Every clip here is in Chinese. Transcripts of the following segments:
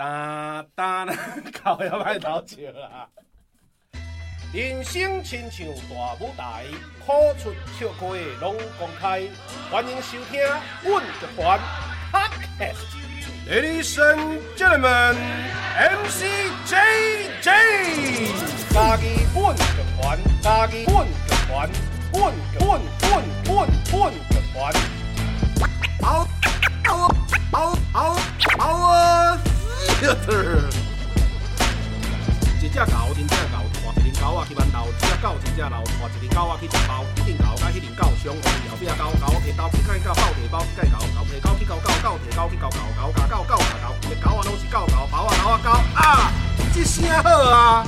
哒哒，靠要歹偷笑啦！人生亲像大舞台，苦出笑开拢公开。欢迎收听阮乐团。Ladies and gentlemen, MC JJ，家己阮乐团，家己阮乐团，阮阮阮阮阮乐团。嗷嗷嗷嗷嗷啊！一只狗，真正狗。狗仔去馒头，一只狗真正老，带一只狗仔去食包，一只狗甲迄只狗相共，后壁狗狗摕刀去甲伊狗包摕包去甲伊狗，狗摕狗去狗狗，狗摕狗去狗狗，狗咬狗，狗咬狗，一只狗仔拢是狗狗，包仔狗仔狗啊，这声好啊！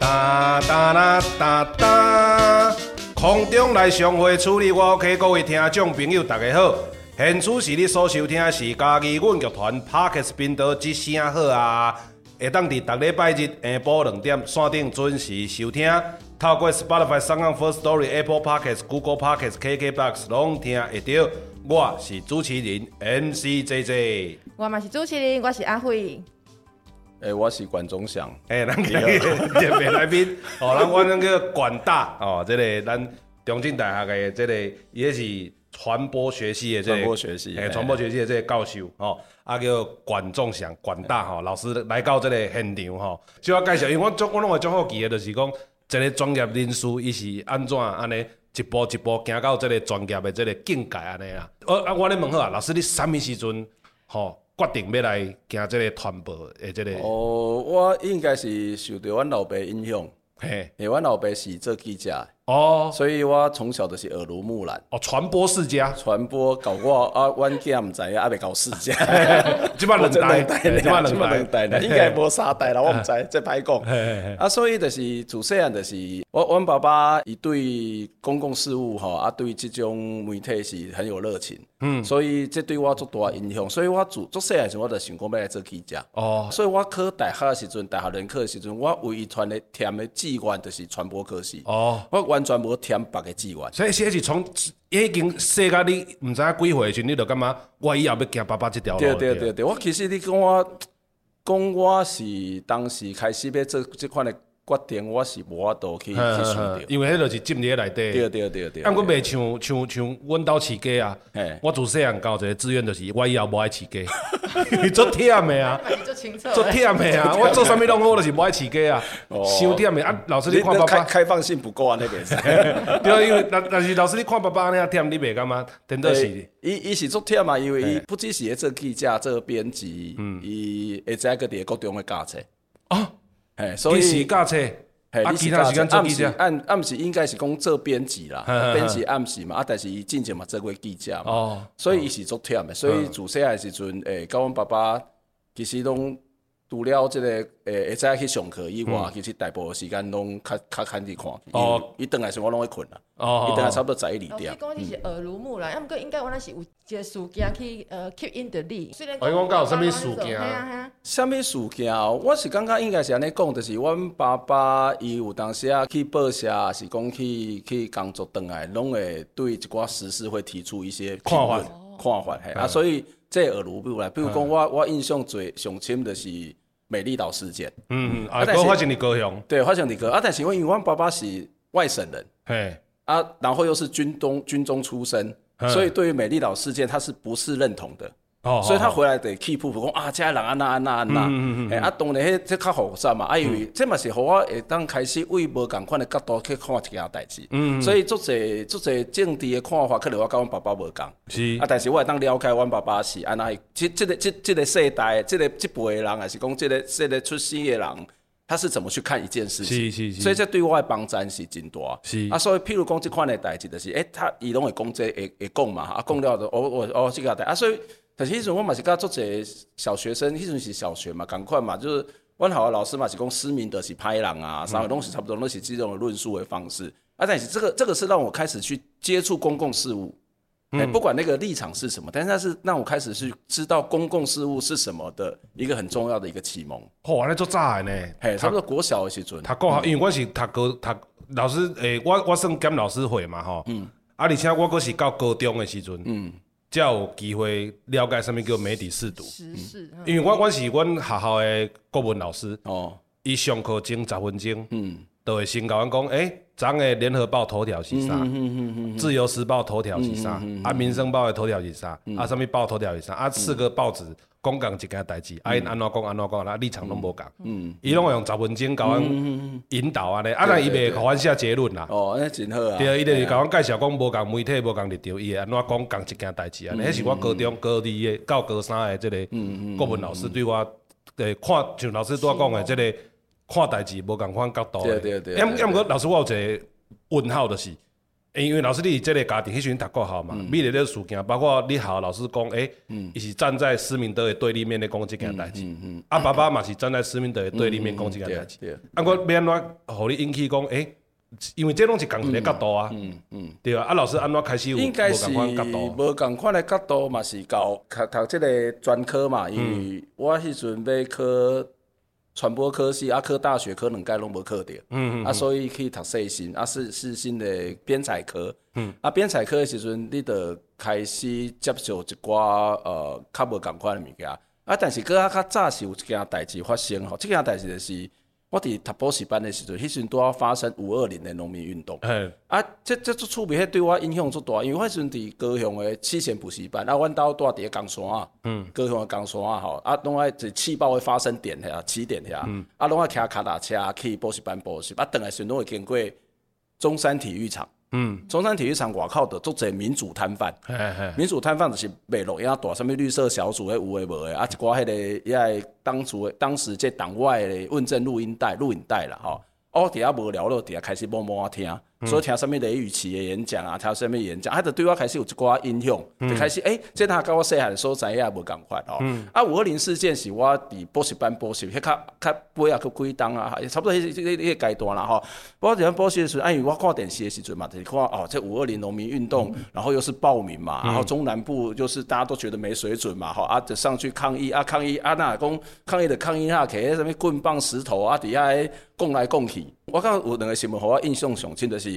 哒哒啦哒哒，空中来相会处理我 OK，各位听众朋友大家好。现此时你所收听的是家己阮乐团 Parkes 频道之声好啊，会当伫逐礼拜日下晡两点线顶准时收听，透过 Spotify、SoundOn、First Story、Apple Podcast、Google Podcast、KKBox 拢听会到。我是主持人 MC JJ，我嘛是主持人，我是阿辉。诶，我是管中祥。诶，咱今日特别来宾，哦，咱我那个管大哦，这个咱中正大学的这个也是。传播学系的这个，传播学系，诶，传播学系的这个教授，吼，啊叫管仲祥，管大，吼，老师来到这个现场，吼，就要介绍，因为我总我拢会足好奇的，就是讲，这个专业人士，伊是安怎安尼一步一步行到这个专业的这个境界安尼啦。呃，啊，我咧问好啊，老师，你啥物时阵，吼，决定要来行即个传播诶，即个？哦，我应该是受到阮老爸影响，嘿，因为阮老爸是做记者。哦，所以我从小就是耳濡目染。哦，传播世家，传播搞过啊，阮囝唔知啊，还没搞世家。即摆两代，即摆两代，应该无三代啦，我唔知，即歹讲。啊，所以就是自细汉就是，我阮爸爸伊对公共事务吼，啊，对即种媒体是很有热情。嗯，所以这对我足大影响，所以我自做细汉时我就想讲要来做记者。哦，所以我考大学的时阵，大学联考的时阵，我唯一传的填的志愿就是传播科系。哦，我完全无填别个志愿。所以是从已经细到你唔知影几岁时，你就感觉我以后要行爸爸即条路。对对对对，我其实你讲我讲我是当时开始要做即款的。决定我是无法度去去选择，因为迄就是浸伫个内底。对对对对。啊，我袂像像像阮兜饲鸡啊，我自细汉搞一个志愿，就是我以后无爱饲鸡，做忝的啊，做忝的啊，我做啥物拢好，就是无爱饲鸡啊，伤忝的啊。老师你看爸爸开放性不够啊，那边。对，因为但但是老师你看爸爸安尼样忝，你袂感觉？真的是，伊伊是做忝嘛，因为伊不只是做记者、做编辑，伊会在个伫各中的教册。啊。哎，所以是教册，啊，其他时间做记者，暗暗时应该是讲做编辑啦，编辑暗时嘛，啊，但是伊进前嘛做过记者嘛，哦，所以伊是做忝的，所以自细汉时阵，诶，甲阮爸爸其实拢除了这个诶，会使去上课以外，其实大部分时间拢较较看伫看，哦，伊等来时我拢会困啦。哦，伊等来差不多十一二点。老师讲你是耳濡目染，啊，毋过应该我那是有一个事件去呃 keep in the lead。我讲讲有啥物事件？啥物事件？我是感觉应该是安尼讲，就是阮爸爸伊有当时啊去报社，是讲去去工作转来，拢会对一寡实事会提出一些看法，看法嘿。啊，所以这耳濡目染，比如讲我我印象最上深的是美丽岛事件。嗯嗯，啊，哥发生你高雄。对，发生你高雄。啊，但是因为阮爸爸是外省人。嘿。啊，然后又是军东军中出身，所以对于美丽岛事件，他是不是认同的？哦，所以他回来得 keep 讲啊，这人安那安那安那，哎，啊，当然迄这较复杂嘛，啊，因为这嘛是互我会当开始为无共款的角度去看一件代志，嗯，所以足侪足侪政治的看法，可能我甲阮爸爸无共，是。啊，但是我会当了解阮爸爸是安那，即即个即即个世代，即个即辈的人，还是讲即个即个出生的人。他是怎么去看一件事情？是是是，所以这对我的帮助是真大。是。啊，所以譬如讲这款的代志，就是诶、欸，他伊拢会讲这会会讲嘛，啊，讲了就哦哦哦这个代啊，所以但是迄阵我嘛是甲做者小学生，迄阵是小学嘛，赶快嘛，就是阮好的老师嘛是讲失明的是拍人啊，啥个东西差不多都是这种论述的方式。嗯、啊，但是这个这个是让我开始去接触公共事务。哎，不管那个立场是什么，但是那是让我开始去知道公共事务是什么的一个很重要的一个启蒙。哦，完了做早的呢，嘿，差不多国小的时阵，他讲好，因为我是读高读老师，诶，我我算兼老师会嘛，吼，嗯，啊，而且我阁是到高中的时阵，嗯，才有机会了解什么叫媒体试读。时事，因为我我是阮学校的国文老师，哦，伊上课前十分钟，嗯，就会先甲阮讲，诶，昨个联合报头条是啥？嗯嗯嗯自由时报头条是啥？啊，民生报的头条是啥？啊，什么报头条是啥？啊，四个报纸。讲讲一件代志，啊因安怎讲安怎讲，啊立场拢无共，伊拢会用十分钟甲阮引导安尼，啊但伊袂互阮写结论啦。哦，安尼真好啊。对，伊就是甲阮介绍讲无共媒体无共立场，伊会安怎讲共一件代志安尼。迄是我高中高二的到高三的即个国文老师对我诶看，像老师对我讲的即个看代志无共款角度。对对对。要要毋过老师我有一个问号就是。因为老师你即个家庭迄时阵读国校嘛，每日咧事件，包括你校老师讲，诶、欸，伊是站在施明德的对立面咧讲即件代志，啊爸爸嘛是站在施明德的对立面讲即件代志，啊我要安怎，互你引起讲，诶、欸，因为这拢是共一个角度啊，嗯嗯，对啊，啊老师安怎开始有无共款角度？无共款的角度嘛是教读读即个专科嘛，因为我迄阵要考。传播科系啊，科大学科两届拢无考着，嗯嗯，啊，所以去读细新啊，世世新的编采科，嗯，啊，编采科的时阵，你得开始接受一寡呃较无共款的物件，啊，但是搁较较早是有一件代志发生吼，即件代志就是。我伫读补习班的时阵，迄时阵拄要发生五二零的农民运动。嗯。啊，这这出趣味，迄对我影响足大，因为我迄时阵伫高雄的七贤补习班，啊，阮兜住伫咧江山啊，嗯，高雄的江山啊，吼，啊，拢爱一气爆的发生点遐，起点遐，嗯，啊，拢爱骑脚踏车去补习班补习，啊，等来时阵拢会经过中山体育场。嗯，中山体育场外口的做者民主摊贩，民主摊贩就是卖录影带，什么绿色小组诶，有诶无诶，啊一寡迄个也系当初诶，当时这党外诶问政录音带、录影带啦，吼，哦伫遐无聊咯，伫遐开始摸摸啊听。所以听什么雷雨琦的演讲啊，听什么演讲，啊，就对我开始有一寡影响，就开始诶，这他跟我细汉的所在也无共款哦。啊，五二零事件是我伫补习班补习，迄较较尾啊，去几档啊，差不多迄迄迄个阶段啦吼。我伫遐补习的时阵，哎，我看电视的时阵嘛，就是看哦，这五二零农民运动，然后又是暴民嘛，然后中南部就是大家都觉得没水准嘛，吼，啊，就上去抗议啊，抗议啊，那讲抗议的抗议下，摕什么棍棒石头啊，底下讲来讲去。我讲有两个新闻，互我印象上深的是。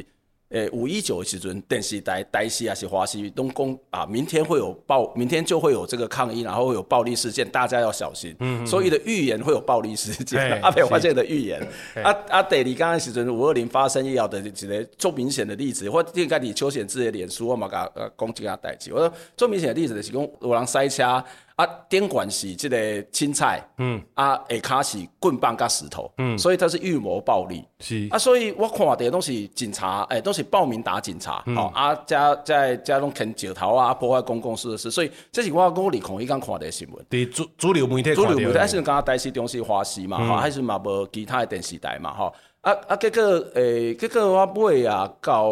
诶，五一九的时阵，电视台、台视还是华西都讲啊，明天会有暴，明天就会有这个抗议，然后会有暴力事件，大家要小心。嗯，所以的预言会有暴力事件，阿北发现的预言。啊啊，对，你刚刚时阵五二零发生以后的一个最明显的例子，或应该你邱显志的脸书我嘛甲呃讲这个代志。我说最明显的例子就是讲有人塞车。啊，顶管是这个青菜，嗯，啊，下卡是棍棒加石头，嗯，所以它是预谋暴力，是。啊，所以我看的都是警察，哎、欸，都是暴民打警察，好、嗯。哦、啊，加在加拢啃石头啊，破坏公共设施，所以这是我五二零伊刚看的新闻。对，主主流媒体，主流媒体，还是刚刚台视中视华视嘛，哈、嗯，还是嘛无其他的电视台嘛，哈，啊啊，结果诶、欸，结果我尾啊，到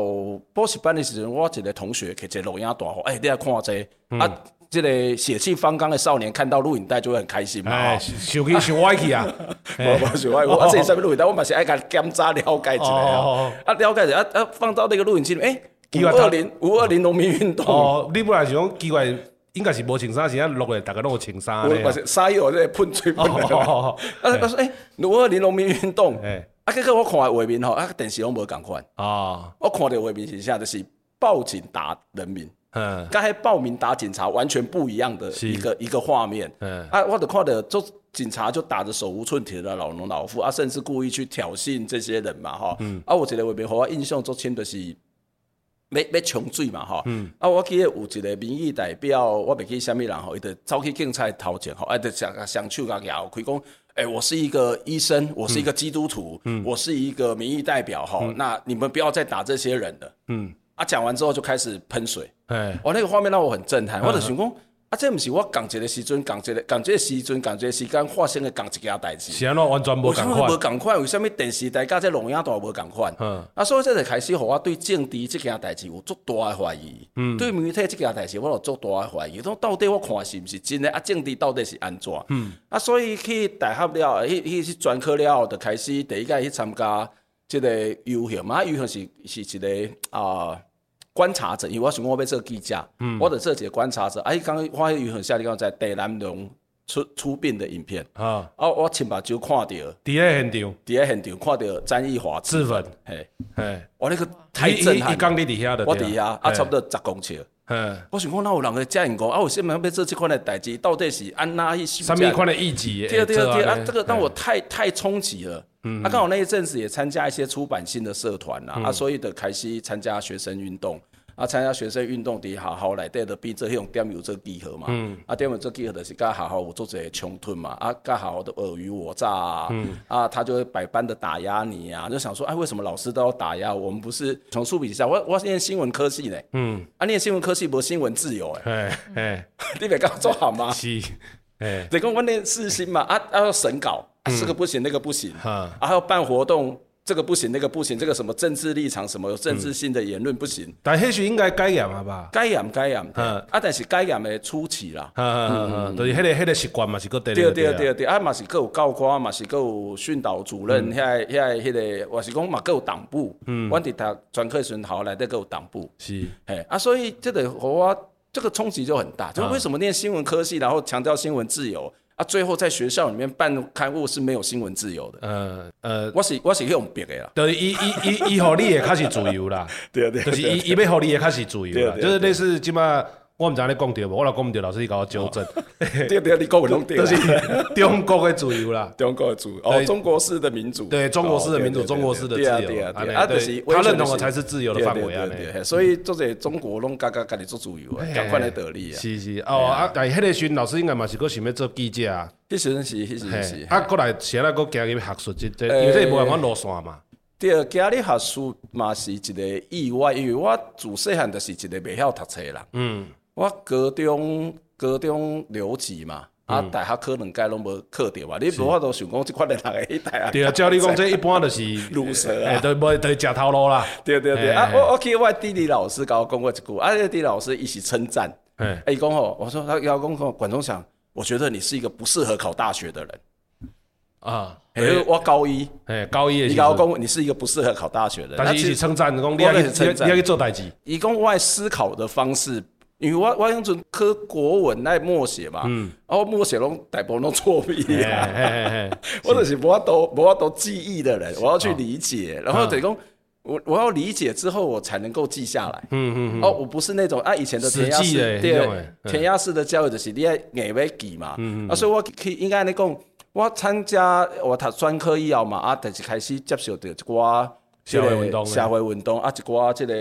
补习班的时候，我一个同学摕一个录音带，诶、欸，你来看这啊。这个血气方刚的少年看到录影带就会很开心嘛？哎，想去想歪去啊！我我想歪，我这里上面录影带，我嘛是爱甲检查了解一下啊。啊，了解一下啊啊，放到那个录影机里，哎，五二零五二零农民运动。哦，你本来是讲奇怪，应该是无穿衫，现在大家拢有穿衫咧。我是衫有在喷水喷的。啊，我说哎，五二零农民运动。哎，啊，结果我看的画面吼，啊，电视拢无共款。啊，我看的画面是啥？就是报警打人民。嗯，刚才报名打警察完全不一样的一个一个画面。嗯，啊，我的看的就警察就打着手无寸铁的老农老妇啊，甚至故意去挑衅这些人嘛，哈。嗯，啊，我觉得画面和我印象最深的是要要抢水嘛，哈。嗯，啊，我记得有一个民意代表，我袂记什么人吼，伊就走去警察头前吼，啊，就双双手甲摇，开讲，哎，我是一个医生，我是一个基督徒，嗯，我是一个民意代表，哈，那你们不要再打这些人了，嗯。啊，讲完之后就开始喷水，哎，我那个画面让我很震撼。我就想讲，啊，这不是我讲这个时阵，讲这个，讲这个时阵，讲这个时间发生的讲一件代志。是安怎，完全无共款。无共款，为什么电视台加这龙影台无共款？嗯，啊，所以这就开始让我对政治这件代志有足大的怀疑。嗯，对媒体这件代志我有足大的怀疑。说到底我看是不是真的？啊，政治到底是安怎？嗯，啊，所以去大学了，去去去专科了后，就开始第一届去参加这个游行嘛。游行是是一个啊。观察者，因为我想我要做记者，嗯、我的这几个观察者，哎，刚刚花语很下你讲在台南龙出出殡的影片。啊，啊，我亲目睭看到，伫咧现场，伫咧现场看到詹益华自焚，嘿，嘿，我那个太震撼，伊讲你伫遐的，我伫遐啊，差不多十公尺，嗯，我想讲，那有人会这样讲啊？为什么要做这款的代志？到底是安哪一什么款的意义？对对对啊，这个让我太太冲击了。嗯啊，刚好那一阵子也参加一些出版性的社团啦，啊，所以的开始参加学生运动。啊，参加学生运动的学校内底的变做迄种点有做集合嘛，嗯、啊点有做集合就是甲学校有做一个冲突嘛，啊甲学校的尔虞我诈啊，嗯、啊他就会百般的打压你啊，就想说，哎、啊，为什么老师都要打压我？们？不是从书笔下，我我念新闻科系呢，嗯，啊念新闻科系不是新闻自由哎，哎，你别搞做好吗？是，哎，这个我念四新嘛，啊啊要审稿，这、啊、个不行，那个不行，啊还要办活动。这个不行，那个不行，这个什么政治立场，什么有政治性的言论不行。但或许应该改严了吧？改严改严，啊，但是改严的初期啦，嗯嗯，就是迄个迄个习惯嘛，是个对对对对对，啊嘛是个有教官嘛是个有训导主任，遐遐迄个我是讲嘛个有党部，嗯，我伫读专科时候来的个有党部，是，嘿啊，所以这个我这个冲击就很大，就为什么念新闻科系，然后强调新闻自由？啊，最后在学校里面办刊物是没有新闻自由的。呃呃，我是我是用别的啦。对，伊伊伊伊，互你也开始自由啦。对对，就是伊伊要互你也开始自由啦。就是类似即马。我毋知你讲对无，我若讲毋对，老师你甲我纠正。对对，你讲唔对，就是中国的自由啦，中国的自由。哦，中国式的民主，对，中国式的民主，中国式的自由，啊，就是他认同的才是自由的范围啊，所以做者中国拢家家家己做自由啊，赶快来得利啊。是是。哦啊，但迄个时阵老师应该嘛是搁想要做记者啊，迄时阵是迄时阵是，啊，过来先来搁加入学术即即，因为这无办法落线嘛。第二，加入学术嘛是一个意外，因为我自细汉就是一个袂晓读册啦。嗯。我高中高中留级嘛，啊，大学可能该拢无课着嘛。你无法度想讲即款的人会去大学。对啊，照你讲，这一般就是 鲁蛇啊，对 不？对，食头路啦。对对对，啊，我我记得我地理老师甲我讲过一句，啊，地理老师一起称赞，哎，伊讲吼，我说他要讲讲管中祥，我觉得你是一个不适合考大学的人。啊，诶，我高一，诶，高一，你甲我讲，你是一个不适合考大学的人。但是一起称赞，讲你要去，你要去做代志。伊讲我思考的方式。因为我我用阵科国文来默写嘛，嗯，然后默写拢大部分拢错笔啊，我就是无法度无法度记忆的人，我要去理解，然后等于讲我我要理解之后我才能够记下来，嗯嗯嗯，哦，我不是那种啊以前的填鸭式，对，填鸭式的教育就是你要硬要记嘛，嗯啊，所以我可以应该你讲，我参加我读专科以后嘛，啊，就是开始接受到一寡社会运动，社会运动啊，一寡即个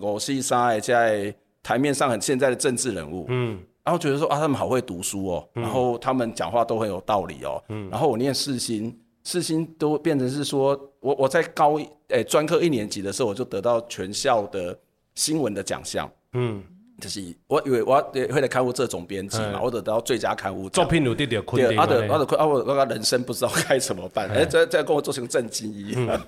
五四三的在。台面上很现在的政治人物，嗯，然后觉得说啊，他们好会读书哦，然后他们讲话都很有道理哦，嗯，然后我念四新，四新都变成是说我我在高一诶专科一年级的时候，我就得到全校的新闻的奖项，嗯，就是我以为我会来刊物这种编辑嘛，或者得到最佳刊物作品有点点困难，啊的啊的啊我我人生不知道该怎么办，哎，再再跟我做成正经一样，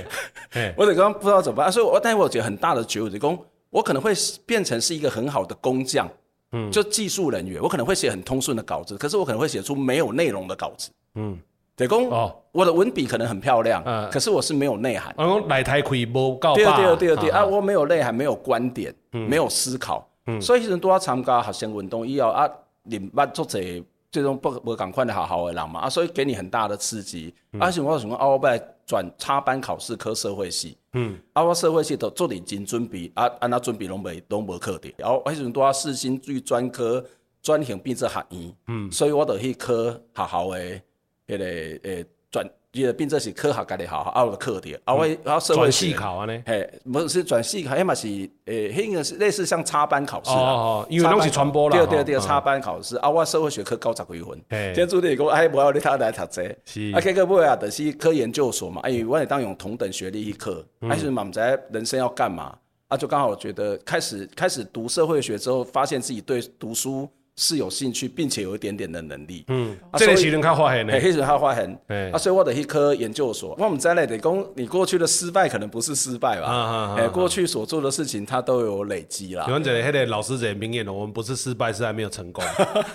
我得刚刚不知道怎么办，所以我但是我觉得很大的觉悟，就讲。我可能会变成是一个很好的工匠，嗯，就技术人员。我可能会写很通顺的稿子，可是我可能会写出没有内容的稿子，嗯，对公哦，我的文笔可能很漂亮，嗯，可是我是没有内涵。我来台可以无够对对对对啊，我没有内涵，没有观点，没有思考，嗯，所以人都要参加学生运动以后啊，你捌做这这种不不赶快的好好的人嘛啊，所以给你很大的刺激。而且我什么啊，我来转插班考试科社会系。嗯，啊，我社会系都做点真准备，啊，安那准备拢未拢无课的，然后迄阵都要世新最专科专型变做学院，嗯，所以我就去考学校的迄个诶专。伊个变做是科学家的好，啊，我课的，啊，我然后社会系考啊呢，嘿，不是转系考，迄嘛是诶，迄个是类似像插班考试哦，因为拢是传播啦，对对对，插班考试，啊，我社会学科九十几分，今天主题讲，哎，无要你他来读这，是，啊，结果尾啊，就是科研究所嘛，哎，我也当用同等学历去课，还是嘛，毋知人生要干嘛，啊，就刚好我觉得开始开始读社会学之后，发现自己对读书。是有兴趣，并且有一点点的能力。嗯，这个是能靠发现的，黑人靠发现。哎，啊，所以我的一科研究所，我们在内得讲，你过去的失败可能不是失败吧？哎，过去所做的事情，它都有累积啦。有人觉得，黑的老师这名言我们不是失败，是还没有成功。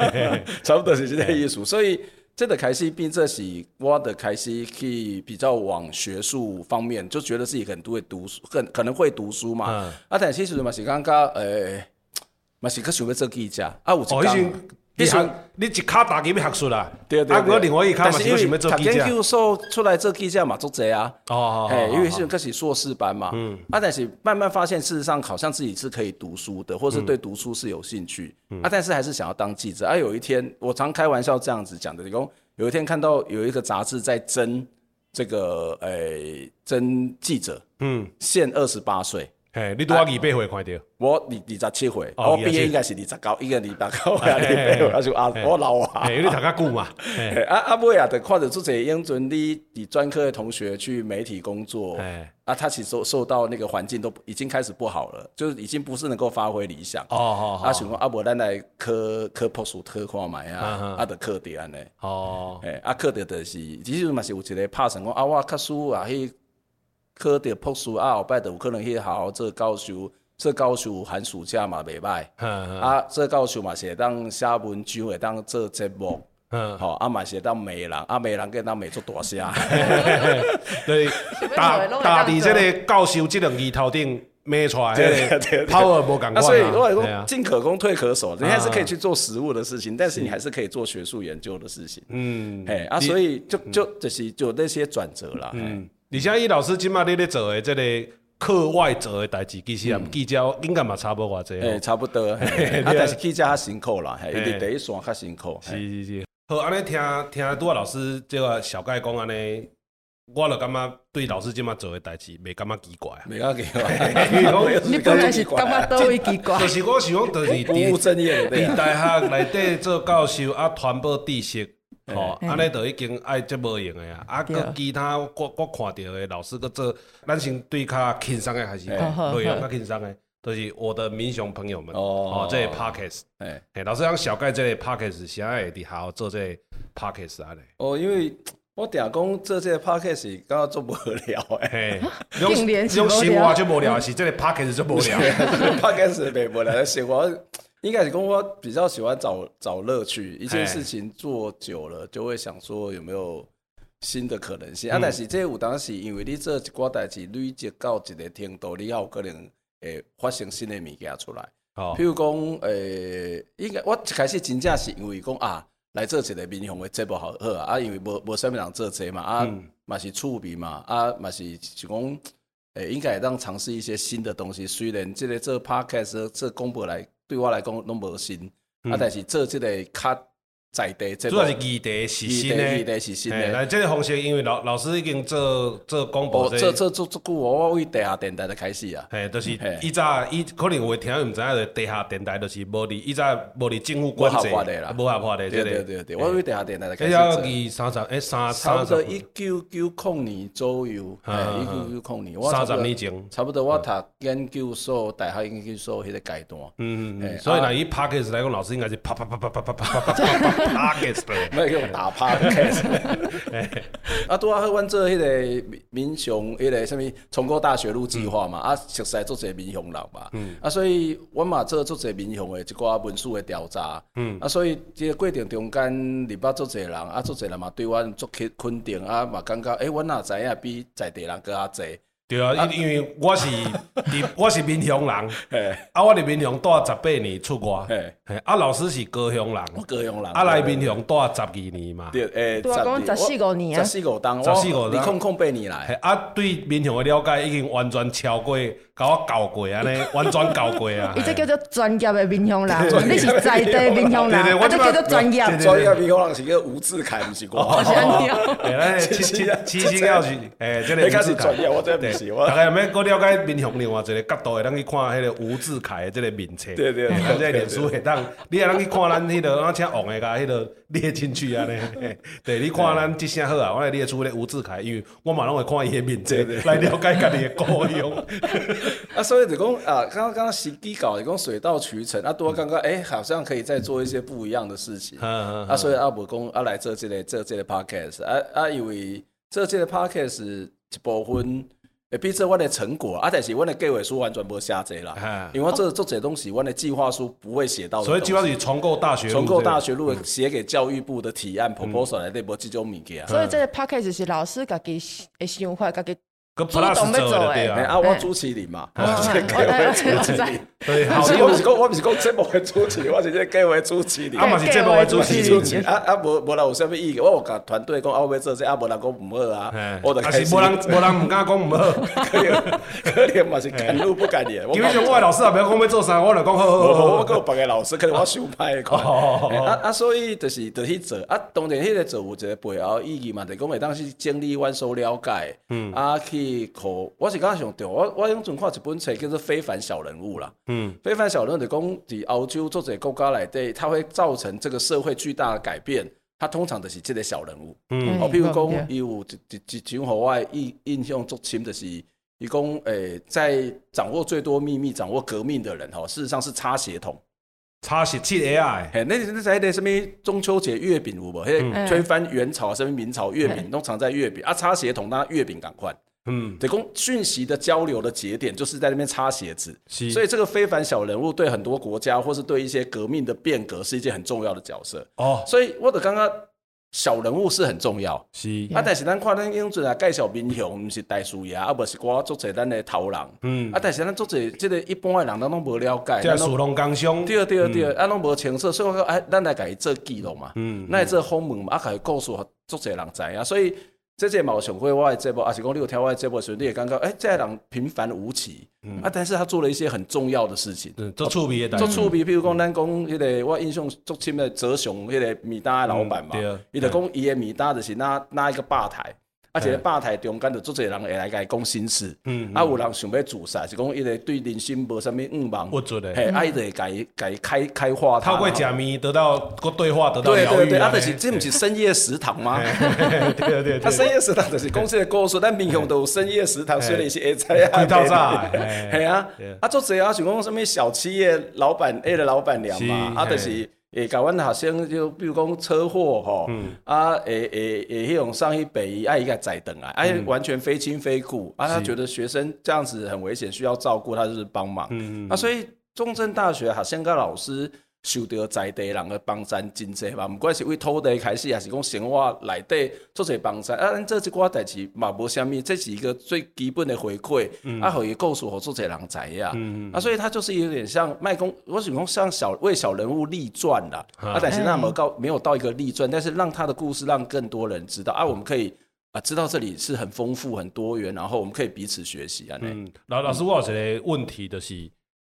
差不多是这个意思。所以，这个开始变这是我的开始去比较往学术方面，就觉得自己很会读书，很可能会读书嘛。啊，但其实嘛是刚刚诶。嘛是去想要做记者，啊有一工，你学你一卡打给你学术啦，对对。啊，我另外一卡嘛是想要做记者。研究所出来做记者嘛，做贼啊。哦。哎，因为是个是硕士班嘛。嗯。啊，但是慢慢发现，事实上好像自己是可以读书的，或是对读书是有兴趣。啊，但是还是想要当记者。啊，有一天我常开玩笑这样子讲的，讲有一天看到有一个杂志在征这个诶征记者，嗯，限二十八岁。嘿，你拄啊二八岁看到？我二二十七岁，我毕业应该是二十九，应该二十九，二八岁，我就啊，我老啊。因为你读较久嘛。啊啊，尾啊，就看着做这英准你你专科的同学去媒体工作，啊，他其实受受到那个环境都已经开始不好了，就是已经不是能够发挥理想。哦哦。啊，想讲啊，无咱来科科博士特看卖啊，啊，得课点安尼。哦。诶，啊，课点的是，其实嘛是有一个拍算讲啊，我读书啊，去。考着博士啊，后摆就有可能去好好做教授，做教授寒暑假嘛袂歹。啊，做教授嘛是会当写文章，会当做节目。吼，啊嘛是会当骂人，啊骂人，跟当骂出大声。对，打打伫这个教授这两字头顶骂出来，这个 power 无共款。所以我来讲，进可攻，退可守，你还是可以去做实务的事情，但是你还是可以做学术研究的事情。嗯，哎啊，所以就就就是就那些转折啦。嗯。而且伊老师今麦咧咧做诶这个课外做诶代志，其实啊记者应该嘛差不多偌济。差不多。啊，但是记者较辛苦啦，伊伫第一线较辛苦。是是是。好，安尼听听拄仔老师这个小概讲安尼，我就感觉对老师今麦做诶代志，未感觉奇怪。未感觉奇怪。你本来是感觉倒位奇怪？就是我想讲，就是不务正业的。伫大学内底做教授啊，传播知识。哦，安尼就已经爱这无用的啊！啊，搁其他我我看到的老师搁做，咱先对较轻松的还是内容较轻松的，都是我的民雄朋友们哦，这个 Podcast，哎，老师讲小盖这个 Podcast 现在会伫好做这个 Podcast 啊嘞。哦，因为我定讲做这个 Podcast 刚刚做无聊诶，用用生活就无聊，是这个 Podcast 就无聊，Podcast 袂无聊，生活。应该是讲我比较喜欢找找乐趣，一件事情做久了就会想说有没有新的可能性。啊，但是这有当时因为你做一寡代志累积到一个程度，你有可能会发生新的物件出来。哦，譬如讲，诶，应该我一开始真正是因为讲啊，来做一个民雄的节目好好啊，因为无无啥物人做这嘛，啊，嘛是趣味嘛，啊，嘛是是讲，诶，应该会当尝试一些新的东西。虽然这个做 podcast 做广播来。对我来讲拢无新，啊，但是做即个较在地，主要是议题是新的，议题是新的。来这个方式，因为老老师已经做做广播，做做做做久，我为地下电台的开始啊。嘿，就是以早以可能有会听唔知影，地下电台就是无伫以早无伫政府管制，无合法的。对对对对，我为地下电台的开始。二三十诶，三差不多一九九零年左右，一九九零年，三十年前，差不多我读研究所，大学研究所迄个阶段。嗯嗯嗯，所以呢，以 Podcast 来讲，老师应该是啪啪啪啪啪啪啪啪啪。打 Podcast 啊，拄啊好，阮做迄个民雄迄个什物崇高大学路计划嘛，啊，熟悉做者民雄人嘛，啊，所以阮嘛做做者民雄的一寡文书的调查，嗯，啊，所以即个过程中间，入捌做者人，啊，做者人嘛对阮做肯肯定，啊，嘛感觉，诶，阮也知影比在地人搁较济。对啊，因因为我是 我是闽乡人，啊，我伫闽南住十八年出外，啊，老师是高雄人，高雄人，啊，来闽南住十二年嘛，对，诶，多讲十四五年啊，十四五当，十四五当，你空空八年来，啊，对闽乡的了解已经完全超过。甲我教过安尼，完全搞过啊！伊这叫做专业的民乡 人，你是在地民乡人，我这叫做专业。专业民乡人是叫吴志凯，毋是我。我是安尼哦。哎，七七七七要是诶，这个吴志凯，我真的不是。大概要过了解民乡另外一个角度，会当去看迄个吴志凯的这个名册。对对对，即个脸书会当，你也当去看咱迄个，咱请王的甲迄个列进去安尼。对，你看咱即声好啊，我来列出咧吴志凯，因为我嘛拢会看伊的名册来了解家己的故乡。啊，所以就讲啊，刚刚刚刚实际搞，就讲水到渠成啊，多刚刚哎，好像可以再做一些不一样的事情。啊，所以阿伯公啊来做这个做这个 podcast，啊啊，因为做这个 podcast 一部分，诶，毕竟我的成果啊，但是我的计划书完全无写这啦。因为这做做这东西，我的计划书不会写到。所以计划是重构大学，重构大学路写给教育部的提案 proposal 来对无这种物件。所以这个 podcast 是老师家己的想法，家己。个 plus 做的对哎，啊，啊，我主持人嘛，我是计划主持人。对，好，我不是讲，我不是讲节目的主持人，我是这计划主持人。啊嘛是节目的主持人。啊啊，无无人有啥物意见，我有甲团队讲，啊，我要做这，啊，无人讲唔好啊。我就开始。无人无人唔敢讲唔好，可能可能嘛是敢怒不敢言。基本上我的老师也不要讲要做啥，我就讲好好好。我个别个老师可能我想歹个。啊啊，所以就是就去做，啊，当然迄个做有一个背后意义嘛，就讲会当是整理、完收、了解，嗯，啊去考。我是刚刚想到，我我用阵看一本册叫做《非凡小人物》啦。嗯，非凡小人物就讲伫欧洲做者国家内底，它会造成这个社会巨大的改变。它通常就是这个小人物。嗯，哦，譬如讲，伊有一一一种互我印印象足深，就是伊讲诶，在掌握最多秘密、掌握革命的人，吼，事实上是插血桶。插鞋器 AI，嘿，那那在那什么中秋节月饼有无？嘿，推翻元朝什么明朝月饼，通常在月饼啊，插血桶那月饼赶快。嗯，得供讯息的交流的节点就是在那边擦鞋子，所以这个非凡小人物对很多国家或是对一些革命的变革是一件很重要的角色。哦。所以我的刚刚小人物是很重要，是。啊，但是咱看咱英俊啊介绍民雄，不是大树爷，啊不是我做者咱的头人，嗯。啊，但是咱做者这个一般的人，咱拢无了解，这属龙刚兄，对对对，啊拢无清楚，所以我说哎，咱来给伊做记录嘛，嗯，那做访问嘛，啊，给伊告诉做者人知啊，所以。这些毛熊会外这波，而且讲你有听外这部的时候，你也感觉，哎，这人平凡无奇，嗯、啊，但是他做了一些很重要的事情，嗯，做触笔的，做触笔，譬如讲，咱讲迄个我印象最深的泽雄，迄个米大的老板嘛，伊就讲伊的米大就是那那一个吧台。而且吧台中间就足侪人会来甲伊讲心事，嗯啊有人想要自杀，是讲伊个对人生无啥物愿望，不准的，嘿，啊伊就会甲伊甲伊开开化，透过假米得到个对话，得到疗愈。对对对，啊，就是这毋是深夜食堂吗？对对对，他深夜食堂就是公司的故事，咱民雄都有深夜食堂，虽然是会知啊，到炸，系啊，啊足侪啊，想讲什么小企业老板 A 的老板娘嘛，啊就是。诶，搞完学生就比如讲车祸吼，嗯、啊，诶诶诶，迄种上去北医，啊伊个载等啊，哎，完全非亲非故，嗯、啊，他觉得学生这样子很危险，需要照顾，他就是帮忙，嗯、啊，所以中正大学学生跟老师。受到在地人的帮衬真济嘛，不管是为土地开始，还是讲生活内底做些帮衬，啊，咱做这寡代志嘛无虾米，这是一个最基本的回馈，嗯、啊，可以告诉好做些人知呀，嗯、啊，所以他就是有点像卖公，我是讲像小为小人物立传啦，嗯、啊，但是那么高没有到一个立传，但是让他的故事让更多人知道，啊，我们可以啊知道这里是很丰富很多元，然后我们可以彼此学习啊。嗯，老老师，我有一个问题就是，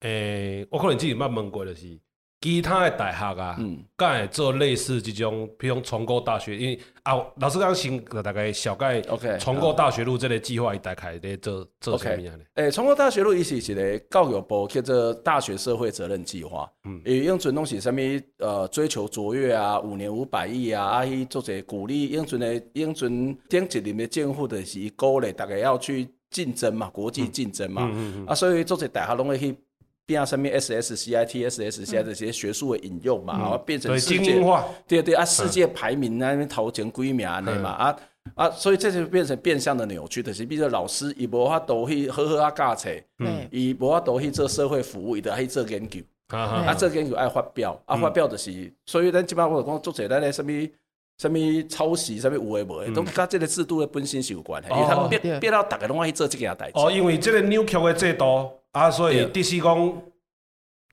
诶、欸，我可能自己捌问过就是。其他的大学啊，敢会做类似这种，比如重构大学，因为啊，老师刚先大概小概，OK，崇高大学路这个计划，伊大概在做做什么样的？诶，重构大学路伊是一个教育部叫做大学社会责任计划，嗯，伊用准东西什么呃追求卓越啊，五年五百亿啊，啊伊做者鼓励用准的用准顶级里面政府的是鼓励大家要去竞争嘛，国际竞争嘛。嗯，啊，所以做者大学拢会去。变上面 S S C I T S S C I 这些学术的引用嘛，然后变成世界，对对啊，世界排名那边头前几名的嘛，啊啊，所以这就变成变相的扭曲，就是比如老师伊无法度去好好啊教册，伊无法度去做社会服务，伊就去做研究，啊，做研究爱发表，啊，发表就是，所以咱基本上我讲做者咱的什么什么抄袭，什么有诶无诶，都跟这个制度的本身是有关系，因为他们变变到大家拢爱去做这件代志。哦，因为这个扭曲的制度。啊，所以第四讲，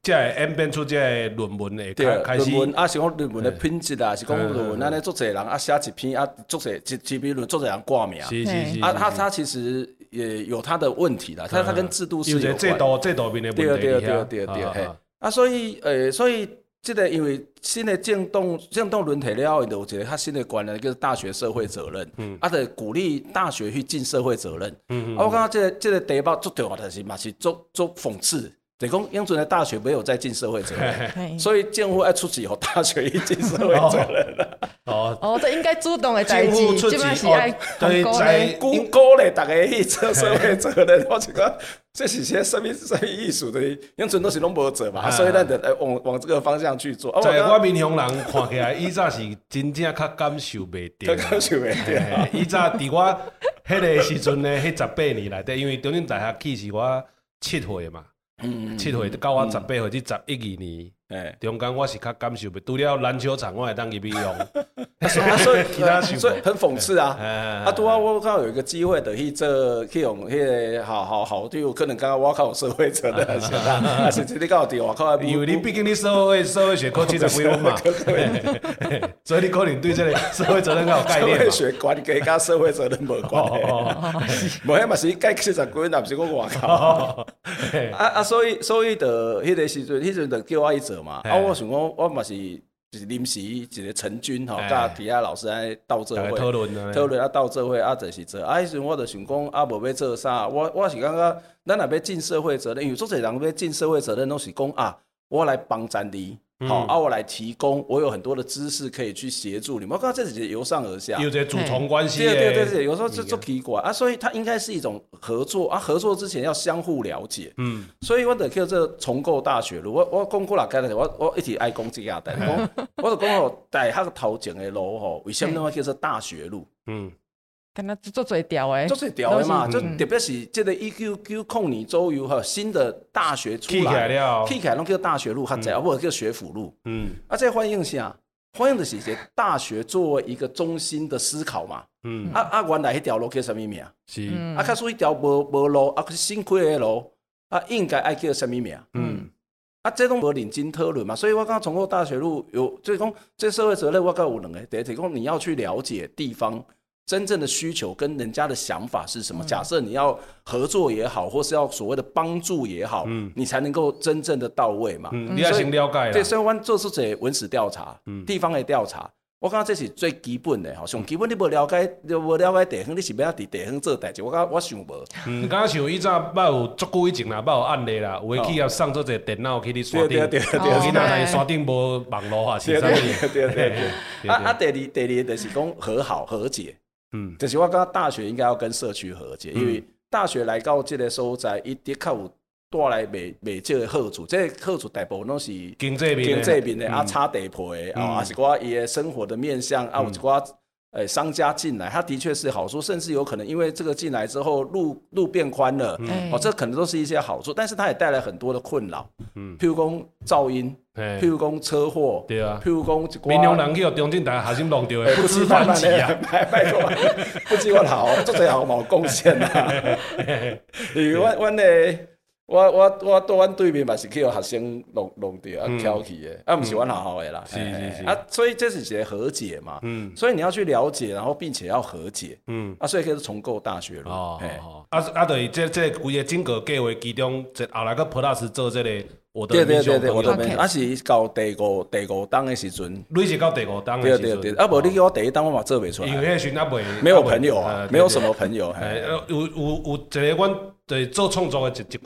即系演变出即个论文诶，开始。论文啊，是讲论文的品质啊，是讲论文，安尼做侪人啊，写一篇啊，做侪一一篇论，做侪人挂名。是是是。啊，他他其实也有他的问题啦，他他跟制度是有关。制度制度面的问题。对对对对对嘿。啊，所以诶，所以即个因为新的政党政党轮替了后，我觉得他新的观念就是大学社会责任。嗯。啊，得鼓励大学去尽社会责任。嗯嗯。啊，我感觉这个这个题目足重要但是嘛，是做做讽刺。等于讲，英俊的大学没有在尽社会责任，所以政府要出去以后，大学去尽社会责任了。哦哦，这应该主动的代志，出是爱对，在鼓鼓励大家去做社会责任。我觉得 这是些什么什么艺术的，英俊都是拢无做嘛，所以咱得往往这个方向去做。在我民雄人看起来，以早是真正较感受袂到，感受袂到。以前伫我迄个时阵呢，迄十八年来的，因为中正大学起是我七岁嘛。嗯，七岁到我十八岁至十一二年，诶，中间我是较感受袂，除了篮球场我会当入去用，啊所以啊所以其他所以很讽刺啊。哎啊，拄啊，我刚好有一个机会，等去做去用迄个好好好，对，有可能刚刚我靠有社会责任，是，啊是你刚好对我靠，因为你毕竟你社会社会学科七十几分嘛，所以你可能对这个社会责任较有概念嘛。社会学管理跟社会责任无关系，无迄嘛是改七十几分，也不是我外口。啊啊，所以所以的迄个时阵，迄阵就叫我去做嘛。啊，我想讲，我嘛是就是临时一个陈军吼，甲其他老师安斗做伙讨论讨论啊，斗做伙啊，就是做。啊，迄阵我就想讲，啊，无要做啥，我我是感觉，咱若要尽社会责任，因为做侪人要尽社会责任，拢是讲啊，我来帮咱你。好，啊，我来提供，我有很多的知识可以去协助你们。我刚刚这是由上而下，有这主从关系。对对对对，有时候就就奇怪啊，所以它应该是一种合作啊，合作之前要相互了解。嗯，所以我得叫这重构大学路。我我讲过了，我我一直爱讲这个代，我就讲哦，大学头前的路吼，为什么要叫做大学路？嗯。跟他做最屌诶，做最屌诶嘛，就特别是即个一九九控你周游哈新的大学出来了，起来拢叫大学路，或者或者叫学府路。嗯，啊，这欢迎下，欢迎的是个大学作为一个中心的思考嘛。嗯，啊啊，原来迄条路叫什么名？是，啊，卡属一条无无路，啊，是新开的路，啊，应该爱叫什么名？嗯，啊，这种无领经讨论嘛，所以我刚刚重构大学路有，就是讲这社会责任我讲有两个，第一，提供你要去了解地方。真正的需求跟人家的想法是什么？假设你要合作也好，或是要所谓的帮助也好，嗯，你才能够真正的到位嘛。嗯，你要先了解。对，所以我做出这文史调查，嗯，地方的调查，我感觉这是最基本的，好像基本你不了解，你不了解地方，你是要在地方做代志。我感觉我想无。嗯，刚刚像以前捌有足久以前啦，捌有案例啦，有的企业上做这电脑去你刷顶，对对对对，囡仔在刷顶无网络啊，是啥物？对对对。啊啊，第二第二就是讲和好和解。嗯，就是我感觉大学应该要跟社区和解，因为大学来到这个所在，一的确有带来未未少的好处。这个好处大部分拢是经济面，经济面的啊，差地皮的啊，还是我伊的生活的面向啊，有一寡诶商家进来，他的确是好处，甚至有可能因为这个进来之后，路路变宽了，哦，这可能都是一些好处，但是它也带来很多的困扰，嗯，譬如讲噪音。譬如讲车祸，对啊，譬如讲，闽南人去到中正大学核心弄掉的不知反击啊，拜 拜托，不知我好，做最好冇贡献啊。因为阮阮的，我我我到阮对面嘛是去互学生弄弄掉啊，挑起的，啊，毋是阮学校的啦，是是是。啊，所以这是一个和解嘛，嗯，所以你要去了解，然后并且要和解，嗯，啊，所以可以重构大学路，哦，啊啊，对，这这规个整个计划其中，这后来个 Plus 做这个。对对对对，我是到第五第五档的时阵，你是到第五档的时阵，对对对，啊无你叫我第一档我嘛做袂出来，因为迄时阵啊未，没有朋友啊，没有什么朋友，有有有一个阮对做创作的一一句，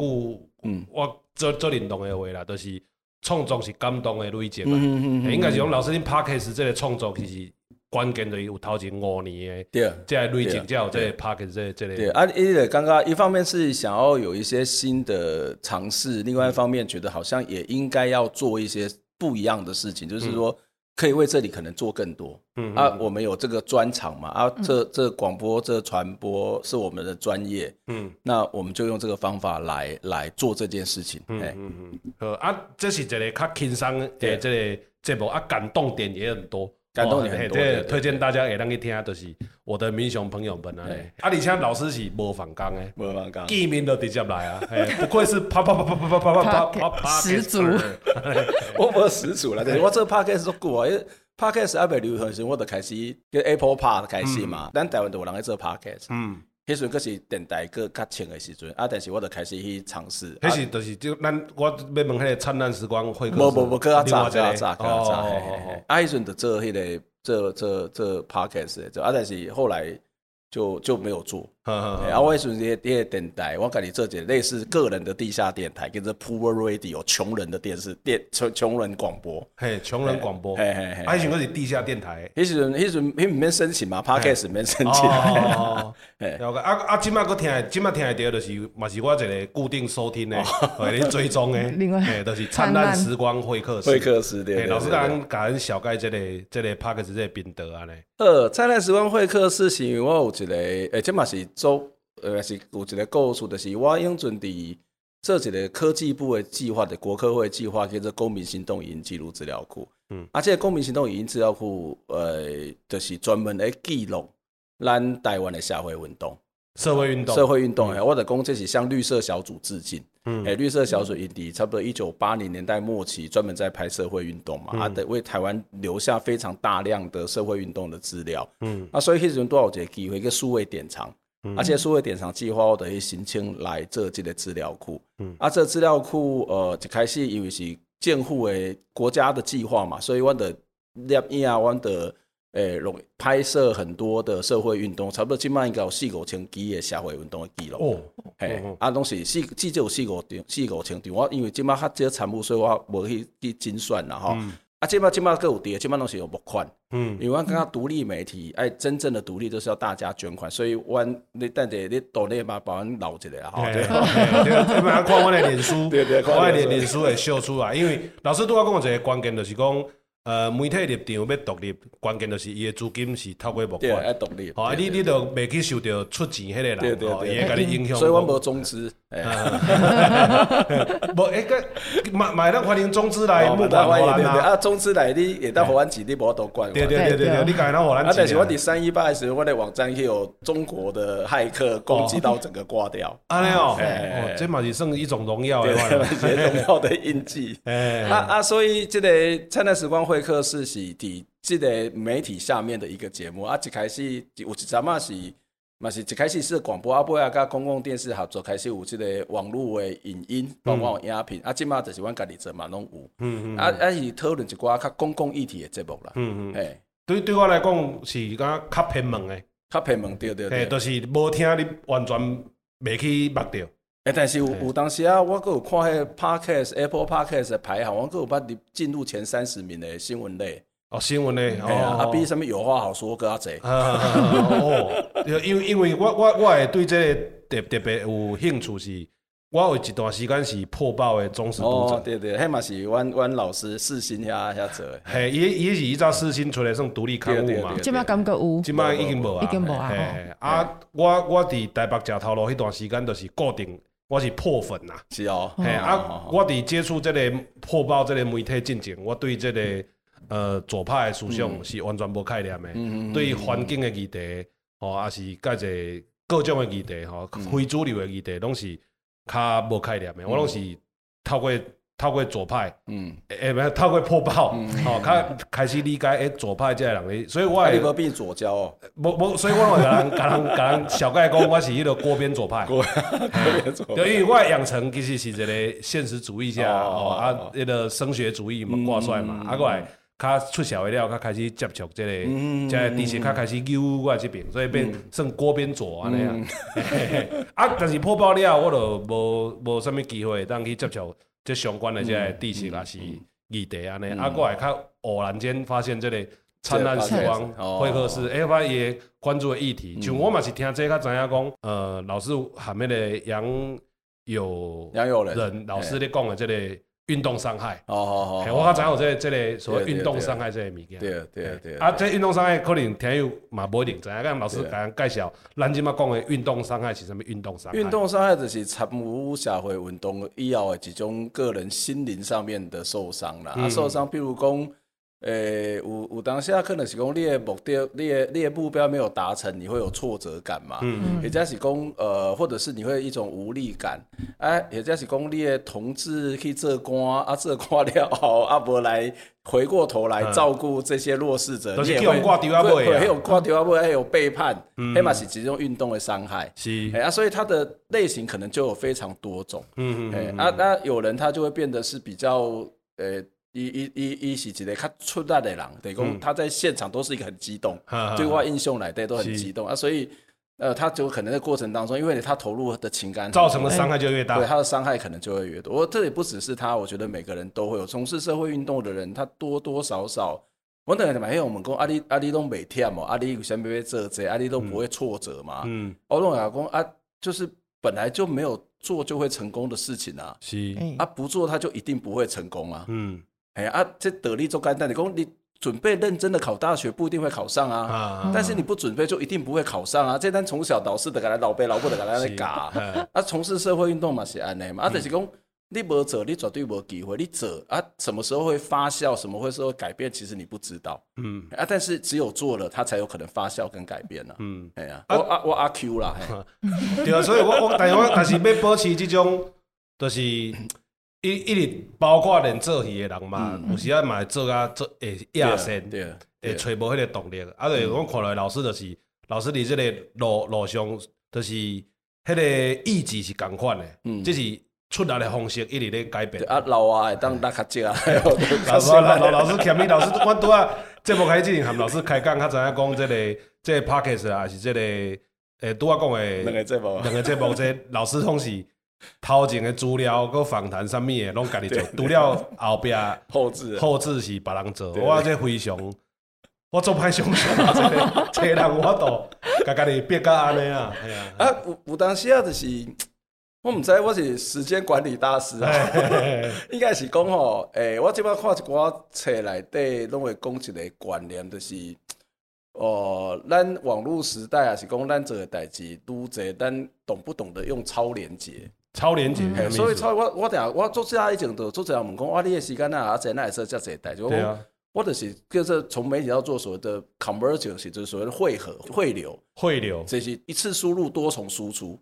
嗯，我做做认同的话啦，就是创作是感动的累积嘛，嗯嗯应该是讲老师恁 Podcast 这个创作其实。关键的有头前五年的，对，这类型叫这 Podcast 这这类。对啊，因为刚刚一方面是想要有一些新的尝试，另外一方面觉得好像也应该要做一些不一样的事情，就是说可以为这里可能做更多。嗯啊，我们有这个专长嘛，啊，这这广播这传播是我们的专业，嗯，那我们就用这个方法来来做这件事情。嗯嗯嗯，啊，这是一个较轻松的这个节目啊，感动点也很多。感动你很多，推荐大家也当去听，就是我的民雄朋友们啊。啊，而且老师是无放工的，无放工，见面都直接来啊。不愧是啪啪啪啪啪啪啪啪啪啪始祖。我无始祖啦，但是我做 podcast 做过啊，因为 podcast 还没流行时，我就开始跟 Apple Park 开始嘛。咱台湾都有人在做 podcast。嗯。迄时阵阁是电台阁较清的时阵，啊，但是我就开始去尝试。迄时就是就咱我要问迄个灿烂时光会客室。无无无，阁较早，阁较早，阁较早。啊，迄阵就做迄个做做做 podcast 的，啊，但是后来就就没有做。啊，我迄阵也也电台，我家己做一个类似个人的地下电台，叫做 Poor Radio，穷人的电视电穷穷人广播。嘿，穷人广播。嘿嘿嘿，还是嗰是地下电台。迄时阵迄阵迄毋免申请嘛，Podcast 免申请。哦，了解。啊啊，今麦阁听，今麦听得到，就是嘛是我一个固定收听的，会咧追踪的。另外，诶，就是灿烂时光会客室。会客室对。老师刚刚甲咱小盖这个这个 Podcast 这个频道安尼。呃，灿烂时光会客室是因为我有一个，诶，这嘛是。做呃是有一个构想，就是我用准备做一个科技部的计划的国科会计划，叫做公民行动影音记录资料库。嗯，啊，这个公民行动语音资料库，呃，就是专门来记录咱台湾的社会运动。社会运动，社会运动，哎，我的公这是向绿色小组致敬。嗯，哎，绿色小组印第差不多一九八零年代末期，专门在拍社会运动嘛，啊，得为台湾留下非常大量的社会运动的资料。嗯，啊，所以迄阵多少个机会一个数位典藏，而且数位典藏计划我等于申请来做这个资料库。嗯，啊，这资料库，呃，一开始因为是政府的国家的计划嘛，所以我的摄影啊，我的。诶，容、欸、拍摄很多的社会运动，差不多今麦应该有四五千几的社会运动的记录。哦，嘿，哦、啊，拢是四，至少有四五张，四五千张。我因为今麦较少产物，所以我无去去精算啦吼。嗯、啊，即摆即摆各有啲，今麦拢是有募款。嗯，因为我感觉独立媒体，哎，真正的独立就是要大家捐款，所以我你等者你岛内嘛，把阮留一下哈。对，对，慢慢看我的脸书，对对，我的脸书会秀出来。因为老师对我讲一个关键，就是讲。呃，媒体立场要独立，关键就是伊的资金是透过募款，要独立。好，你你就未去受到出钱迄个人，伊会甲你影响。所以我无中资。无，哎个买买咱欢迎中资来募款，啊，中资来你也当互阮钱，你无多管。对对对对对，你讲咱互咱钱。啊，但是我伫三一八的时候，我的网站去有中国的骇客攻击到整个挂掉。安尼哦，哦，这嘛是算一种荣耀，荣耀的印记。啊啊，所以这个灿烂时光会客室是伫这个媒体下面的一个节目啊，一开始有一阵嘛是。嘛是一开始是广播，啊，尾啊，甲公共电视合作开始有即个网络的影音，包括影片，啊，即马就是阮家己做嘛拢有，嗯嗯，啊啊是讨论一寡较公共议题的节目啦，嗯嗯，诶，对对我来讲是讲较偏门的，较偏门，对对对，都是无听你完全未去目着，诶，但是有有当时啊，我阁有看迄 Podcast Apple Podcast 的排行，我阁有捌入进入前三十名的新闻类。哦，新闻嘞，啊，比什么有话好说，搁较济。哦，因为 因为我我我会对这个特特别有兴趣，是，我有一段时间是破报的忠实读者。哦，对对，迄嘛是阮阮老师四新遐遐做。嘿，伊伊是依照四新出来算独立刊物嘛。即摆感觉有，即摆已经无啊。已经无啊。啊，我我伫台北食头路迄段时间，就是固定，我是破粉呐。是哦。嘿，啊，我伫接触这个破报这个媒体进前，我对这个。呃，左派的思想是完全无概念的，嗯、对环境的议题，吼、哦，也是介个各种的议题，吼、哦，非主流的议题，拢是较无概念的。嗯、我拢是透过透过左派，嗯，诶，不是透过破报，吼、嗯，较、哦、开始理解诶左派这个人的，所以我你无变左交哦，无无，所以我会甲人 甲人甲人小概讲，我是迄个锅边左派，锅边左。派，因为我养成其实是一个现实主义者，哦，啊，迄个升学主义嘛挂帅嘛，啊过来。较出社会了，较开始接触这个，即个知识较开始扭我这边，所以变算锅边座安尼啊。啊，但是破包了，我就无无啥物机会当去接触这相关的这个知识，也是议题安尼。啊，过来较偶然间发现这个灿烂时光会客室，哎，发现伊关注的议题，像我嘛是听这个知影讲，呃，老师喊咩的杨有杨有人老师咧讲的这个。运动伤害哦哦哦，我较知影有这个这类所谓运动伤害这类物件，对对对啊，这运动伤害可能听友嘛无一定知影，跟老师甲咱介绍，咱即马讲的运动伤害是什么？运动伤害？运动伤害就是参与社会运动以后的一种个人心灵上面的受伤啦，啊受伤，譬如讲。诶、欸，有有当下可能是讲你的目的，你的你的目标没有达成，你会有挫折感嘛？嗯，或者是讲呃，或者是你会有一种无力感，哎，或者是讲你的同志去做官，啊做官了后，啊无来回过头来照顾这些弱势者，嗯、你也会挂掉啊，会还有挂掉啊，会还有背叛，黑马是其中运动的伤害，是，哎啊，所以它的类型可能就有非常多种，嗯嗯，哎啊，那有人他就会变得是比较呃。欸伊伊伊伊是一个较出力的人，等于讲他在现场都是一个很激动，嗯、对外英雄来对都很激动啊，所以呃，他就可能在过程当中，因为他投入的情感造成的伤害就越大，对他的伤害可能就会越多。我这里不只是他，我觉得每个人都会有。从事社会运动的人，他多多少少，我等下买，我们讲阿里阿里都每天嘛，阿里有先别别这这，阿里都不会挫折嘛，嗯，我拢讲啊，就是本来就没有做就会成功的事情啊，是，啊不做他就一定不会成功啊，嗯。哎啊，这得力做简单，你讲你准备认真的考大学，不一定会考上啊。啊但是你不准备，就一定不会考上啊。这单从小导师的给他老辈老母的给他来搞啊。从事社会运动嘛是安尼嘛，啊，就是讲你无做，你绝对无机会。你做啊，什么时候会发酵，什么会时候会改变，其实你不知道。嗯啊，但是只有做了，它才有可能发酵跟改变啊。嗯，哎呀，我阿我阿 Q 啦，对啊，所以我我但是我但是要保持这种，就是一一直包括连做戏的人嘛，有时啊嘛做啊做会亚生，对，会揣无迄个动力。啊，对，我看来老师就是老师，你即个路路上就是迄个意志是共款的，嗯，这是。出来的方式一直咧改变。啊，老啊，会当拉较少啊。老老老师欠你，老师我拄啊，节目开始之前，和老师开讲，较知影讲即个即个 podcast 啊，还是即个诶，拄啊讲诶两个节目，两个节目，这老师拢是头前的资料，搁访谈啥物的，拢家己做。除了后壁 后置，后置是别人做。我这非常，我做歹想想，这 个这个人我都家家己逼到安尼啊。系啊，啊有有当时啊，就是。我毋知我是时间管理大师啊，应该是讲吼，诶，我即摆看一寡册内底拢会讲一个观念，就是，哦，咱网络时代啊，是讲咱做个代志，愈济咱懂不懂得用超连结？超连结，所以超我我等下我做这以前都做这样问讲，哇，你个时间啊，而且那也是遮济代志，对啊，我就是就是从媒体要做所谓的 convergence，就是所谓的汇合汇流。汇流，这是一次输入多重输出。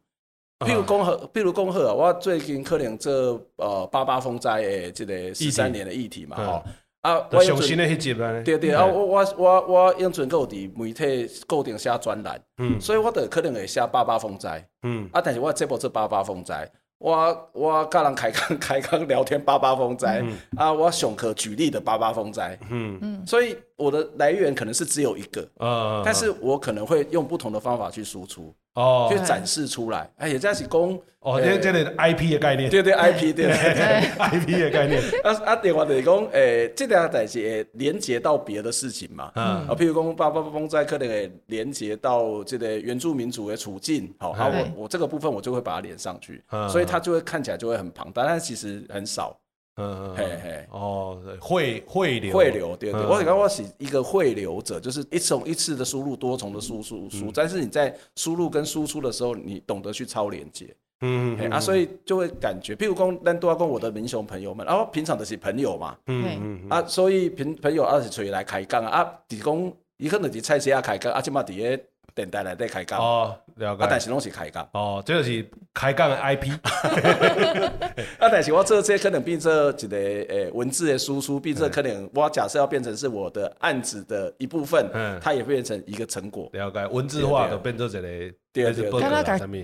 譬如讲好，譬如讲好啊！我最近可能这呃八八风灾诶，这个十三年的议题嘛，吼。啊，我上新的迄集啊，对对啊，我我我我用准够伫媒体固定写专栏，嗯，所以我得可能会写八八风灾，嗯。啊，但是我这部是八八风灾，我我跟人开讲开讲聊天八八风灾，啊，我熊可举例的八八风灾，嗯。嗯，所以我的来源可能是只有一个，啊，但是我可能会用不同的方法去输出。哦，去展示出来，哎，也这是讲哦，这这个 IP 的概念，对对，IP 对，IP 的概念。啊啊，电话就是讲，诶，这条代志会连接到别的事情嘛，啊，譬如讲八八风灾可能会连接到这个原住民族的处境，好，啊，我我这个部分我就会把它连上去，所以它就会看起来就会很庞大，但其实很少。嗯，嘿嘿，哦，汇汇流，汇流，对对，我刚刚是一个汇流者，就是一种一次的输入，多重的输输输，但是你在输入跟输出的时候，你懂得去超连接，嗯啊，所以就会感觉，譬如讲，咱都要跟我的民雄朋友们，然后平常的是朋友嘛，嗯嗯啊，所以朋朋友二是出来开讲啊，提供伊可能是菜市啊开讲，啊，即嘛伫个。电台内底开讲哦，了解。啊，但是拢是开讲哦，这就是开讲的 IP。啊，但是我这这可能变成一个诶文字的输出，变成可能我假设要变成是我的案子的一部分，嗯，它也会变成一个成果。了解，文字化就变成一个，对对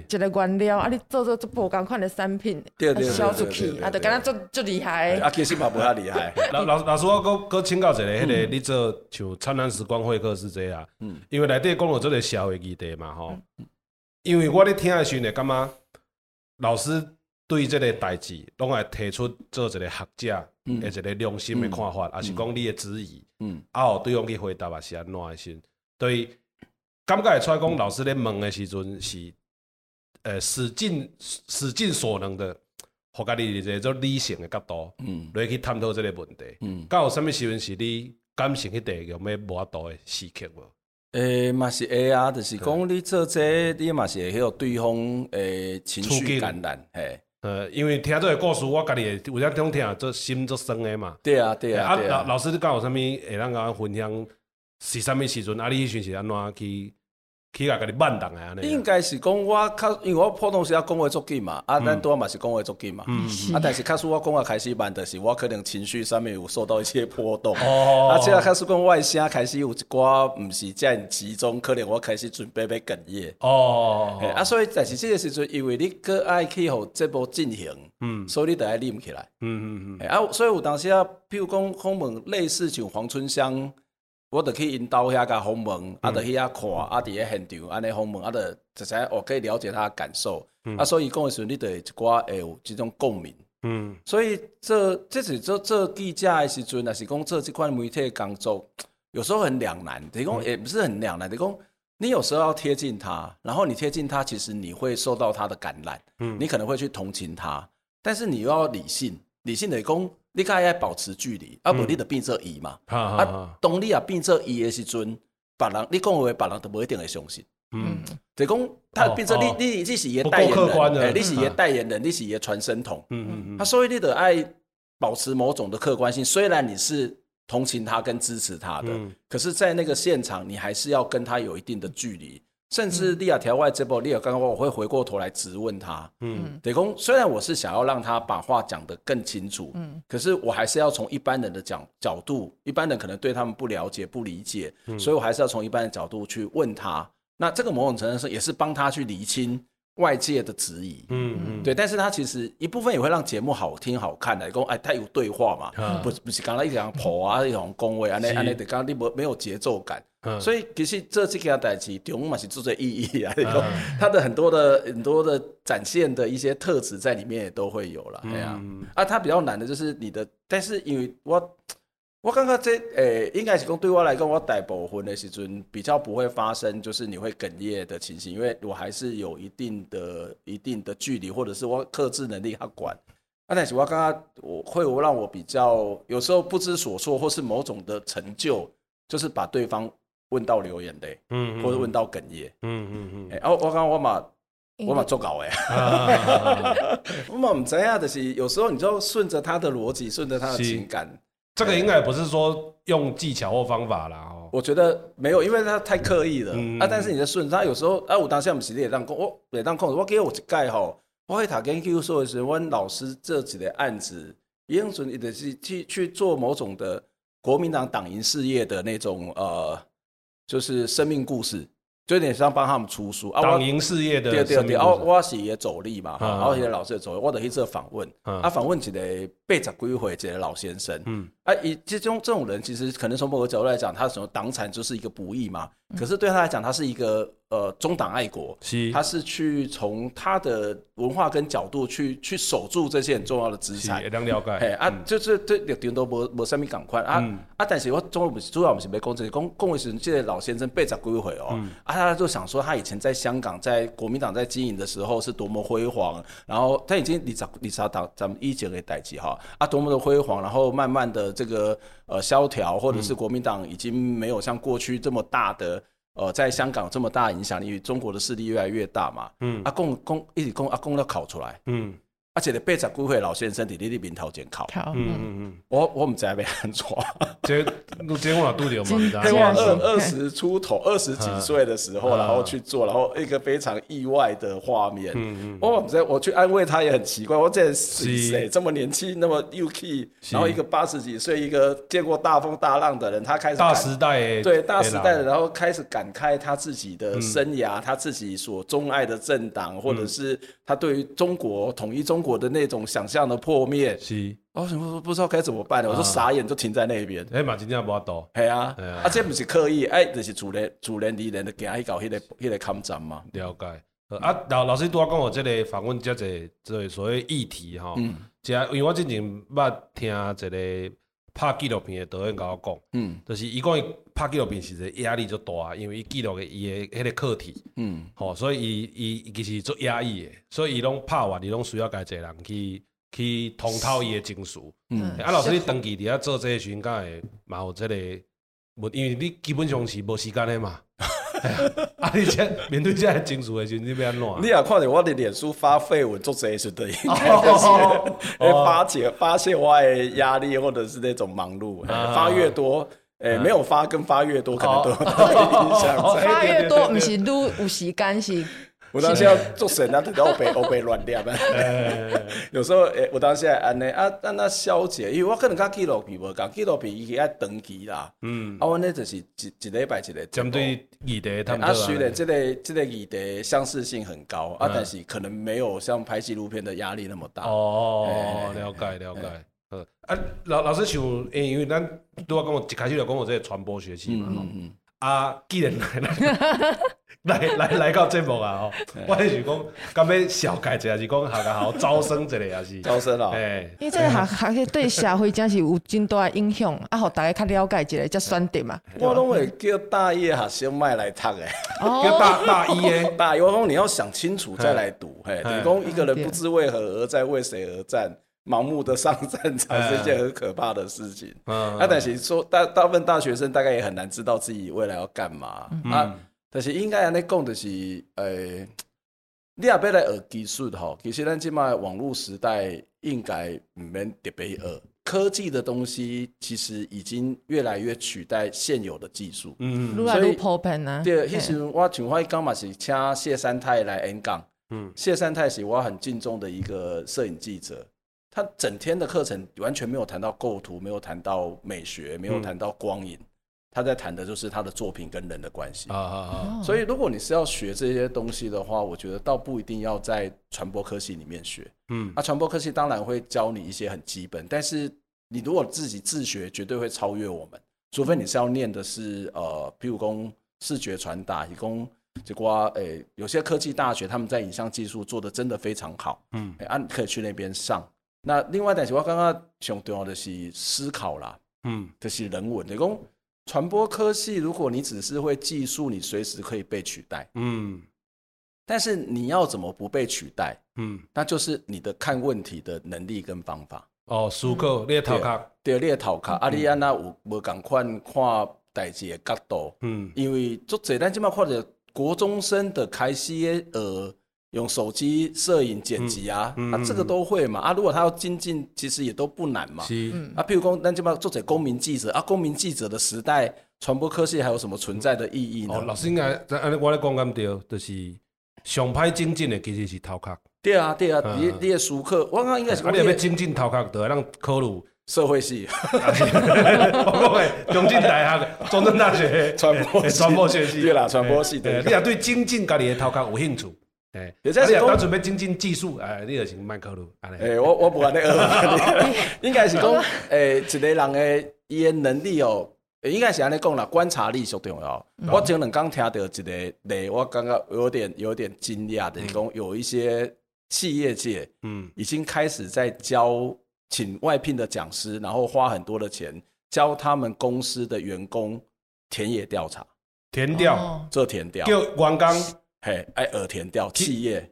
一个原料啊，你做做做不共款的产品，销出去啊，就刚刚做做厉害。啊，其实嘛不遐厉害。老老老师，我搁搁请教一个，迄个你做像灿烂时光会客是这样，嗯，因为内底讲了这个社会议题嘛，吼，因为我咧听的时阵会感觉老师对这个代志拢会提出做一个学者的一个良心的看法，还是讲你的质疑，嗯，啊，后对方去回答也是安怎的先，对。感觉会出来讲，老师咧问的时阵是，呃，使尽使尽所能的，互家己一个做理性的角度，嗯，来去探讨这个问题，嗯，到有啥物时阵是你感性迄块有咩无法度的时刻无？诶，嘛是会啊，就是讲你做这，你嘛是会迄个对方诶情绪感染，嘿，呃，因为听这个故事，我家己有点听听，做心做酸的嘛，对啊，对啊，啊，老老师你敢有啥物会让我分享？是啥物时阵？啊，你迄阵是安怎去去甲家己慢动诶安尼？应该是讲我较，因为我普通时啊讲话足紧嘛，啊，咱拄仔嘛是讲话足紧嘛，啊，但是较使我讲话开始慢就是，我可能情绪上面有受到一些波动，哦，啊，即个开始讲外声开始有一寡毋是遮尔集中，可能我开始准备要哽咽，哦，啊，所以但是即个时阵，因为你搁爱去互节目进行，嗯，所以你得爱啉起来，嗯嗯嗯，啊，所以有当时啊，譬如讲访问类似像黄春香。我著去因兜遐甲访问，啊，著去遐看，啊，伫个现场安尼访问，啊，著直接我可以了解他的感受，嗯、啊，所以讲的时候，你得一寡会有这种共鸣，嗯，所以这这是做做记者的时阵，还是讲做这块媒体的工作，有时候很两难，等于讲也不是很两难，等于讲你有时候要贴近他，然后你贴近他，其实你会受到他的感染，嗯，你可能会去同情他，但是你又要理性，理性的讲。你该要保持距离，啊不，你得变做伊嘛。啊，当你啊变做伊的时阵，别人你讲话，别人都不一定会相信。嗯，得讲他变做你你你是伊代言人，哎，你是伊代言人，你是伊传声筒，嗯嗯嗯，他所以你得爱保持某种的客观性，虽然你是同情他跟支持他的，可是，在那个现场，你还是要跟他有一定的距离。甚至利亚条外这波，利亚刚刚我会回过头来质问他，嗯，得公虽然我是想要让他把话讲得更清楚，嗯，可是我还是要从一般人的角角度，一般人可能对他们不了解、不理解，所以我还是要从一般的角度去问他。那这个某种程度上也是帮他去厘清外界的质疑，嗯嗯，对。但是他其实一部分也会让节目好听、好看的，讲哎，他有对话嘛，不是不是刚刚一样婆啊，一种恭维啊，那那得刚刚你没没有节奏感。所以其实这几件代志，对我们是做最意义啊。他的很多的很多的展现的一些特质在里面也都会有了。哎呀，啊，他比较难的就是你的，但是因为我我刚刚这诶，应该是讲对我来讲，我大部分的时阵比较不会发生，就是你会哽咽的情形，因为我还是有一定的一定的距离，或者是我克制能力还管。啊，但是我刚刚我会让我比较有时候不知所措，或是某种的成就，就是把对方。问到流眼泪，嗯，或者问到哽咽，嗯嗯嗯，哎，我刚刚我嘛，我嘛做稿哎，我嘛唔知啊，就是有时候你就顺着他的逻辑，顺着他的情感，这个应该不是说用技巧或方法啦，我觉得没有，因为他太刻意了。啊。但是你的顺他，有时候啊，我当下不是也当控，我也当控，我给我一盖吼，我会打跟 Q 说的是，我老师这几个案子，应准你的是去去做某种的国民党党营事业的那种呃。就是生命故事，就有点像帮他们出书。党营事业的对对对，啊，我是也走力嘛，然后也老师也走力，我得去做访问，啊，访问一个八十几岁一个老先生，嗯，啊，以这种这种人，其实可能从某个角度来讲，他什么党产就是一个不义嘛，可是对他来讲，他是一个。呃，中党爱国，他是去从他的文化跟角度去去守住这些很重要的资产。能了解。嘿啊，就是对绿电都无无啥物共款啊啊！但是我中国不是主要我们是没讲这个，讲讲的是这个老先生八十几岁哦，啊，他就想说他以前在香港在国民党在经营的时候是多么辉煌，然后他已经二十二十党咱们一前的代志哈啊，多么的辉煌，然后慢慢的这个呃萧条，或者是国民党已经没有像过去这么大的。呃，在香港这么大影响力，中国的势力越来越大嘛。嗯。阿公公一直公阿公要考出来。嗯。而且你八十几岁老先生在你那边头前考。嗯嗯嗯。我我唔知要安怎。这这今晚度有吗？希望二二十出头，二十几岁的时候，然后去做，然后一个非常意外的画面。嗯嗯。我唔知，我去安慰他也很奇怪。我这谁这么年轻，那么幼气，然后一个八十几岁，一个见过大风大浪的人，他开始大时代。对大时代的，然后开始感慨他自己的生涯，他自己所钟爱的政党，或者是他对于中国统一中。我的那种想象的破灭，是，我什么不知道该怎么办了？我说傻眼，就停在那边。哎，马今天不要多，系啊，啊，这不是刻意，哎，就是主人主人敌人的给他搞迄个迄个抗战嘛。了解。啊，老老师拄仔讲我这个访问这个这所谓议题哈，嗯，这因为我之前捌听一个拍纪录片的导演甲我讲，嗯，就是伊讲伊拍纪录片其实压力就大，因为伊记录的伊的迄个课题，嗯，吼，所以伊伊其实做压抑的，所以伊拢拍完，伊拢需要家一个人去去通透伊的情绪，嗯，啊，老师你长期伫遐做这个时阵，敢会嘛有这个，无因为你基本上是无时间的嘛。啊！你这面对这样情绪的时候，你要安怎？你也看到我的脸书发废文做这些事的，应该就是发泄发泄我的压力，或者是那种忙碌。发越多，诶，没有发跟发越多，可能都有影响。发越多，不是都有时间是。我当时要做神啊，都要被 我被乱掉嘛。有时候诶，我当时安尼啊，让他消解，因为我可能跟纪录片无共，纪录片伊是爱长期啦。嗯，啊，我呢就是一一礼拜一个。针对议题，他们啊，虽然这个这个议题相似性很高啊，但是可能没有像拍纪录片的压力那么大。哦，了解了解。呃，啊，老老师像，因为咱都要跟我一开始就讲我这个传播学系嘛。嗯嗯。啊，既然来 了。来来来到节目啊！吼，我是讲，干要小改一下，是讲学校好招生之类也是？招生啊。哎，因为这个学 学习对社会真是有真大的影响，啊，互大家较了解一下，才选择嘛。我拢会叫大一学生卖来读诶，叫大大一诶，大一 我讲你要想清楚再来读，嘿，你讲一个人不知为何而在，为谁而战，盲目的上战场是一件很可怕的事情。嗯，啊，但是说大大部分大学生大概也很难知道自己未来要干嘛啊。但是应该安尼讲，的是诶、欸，你也要来学技术吼。其实咱即卖网络时代应该唔免特别学。科技的东西其实已经越来越取代现有的技术。嗯，越来越普遍啊。对，迄时我像我刚嘛是请谢三泰来演讲。嗯，谢三泰是我很敬重的一个摄影记者。他整天的课程完全没有谈到构图，没有谈到美学，没有谈到光影。他在谈的就是他的作品跟人的关系。啊啊啊！所以如果你是要学这些东西的话，我觉得倒不一定要在传播科系里面学。嗯，那传播科系当然会教你一些很基本，但是你如果自己自学，绝对会超越我们。除非你是要念的是呃，譬如说视觉传达，以供结果诶，有些科技大学他们在影像技术做的真的非常好。嗯，啊，你可以去那边上。那另外但是，我刚刚想重要的是思考啦，嗯，就是人文。的讲传播科系，如果你只是会技术，你随时可以被取代，嗯。但是你要怎么不被取代？嗯，那就是你的看问题的能力跟方法。哦，思考，你的头壳，对，你的头壳。阿里安那有无共款看代志的角度？嗯，因为做这咱即马看着国中生的开始呃。用手机摄影剪辑啊，嗯嗯、啊，这个都会嘛啊。如果他要精进，其实也都不难嘛。是啊，譬如说，咱就把作者公民记者啊，公民记者的时代，传播科系还有什么存在的意义呢？哦，老师应该在按我来讲咁对，就是上拍精进的其实是头壳。对啊，对啊，你你的熟客，我刚应该是。啊，你要精进头壳，得让考入社会系。包括 中正大学、中正大学传播 传播学系。对啦，传播系。对，你也对精进家己的头壳有兴趣。哎，有在是讲准备精进技术，哎，你就行麦克鲁。哎，我我不管那个，应该是讲，哎，一个人的伊的能力哦，应该是安尼讲啦，观察力最重要。我前两刚听到一个例，我刚刚有点有点惊讶的，讲有一些企业界，嗯，已经开始在教请外聘的讲师，然后花很多的钱教他们公司的员工田野调查，田调，做田调，叫员工。嘿，爱学填调企业，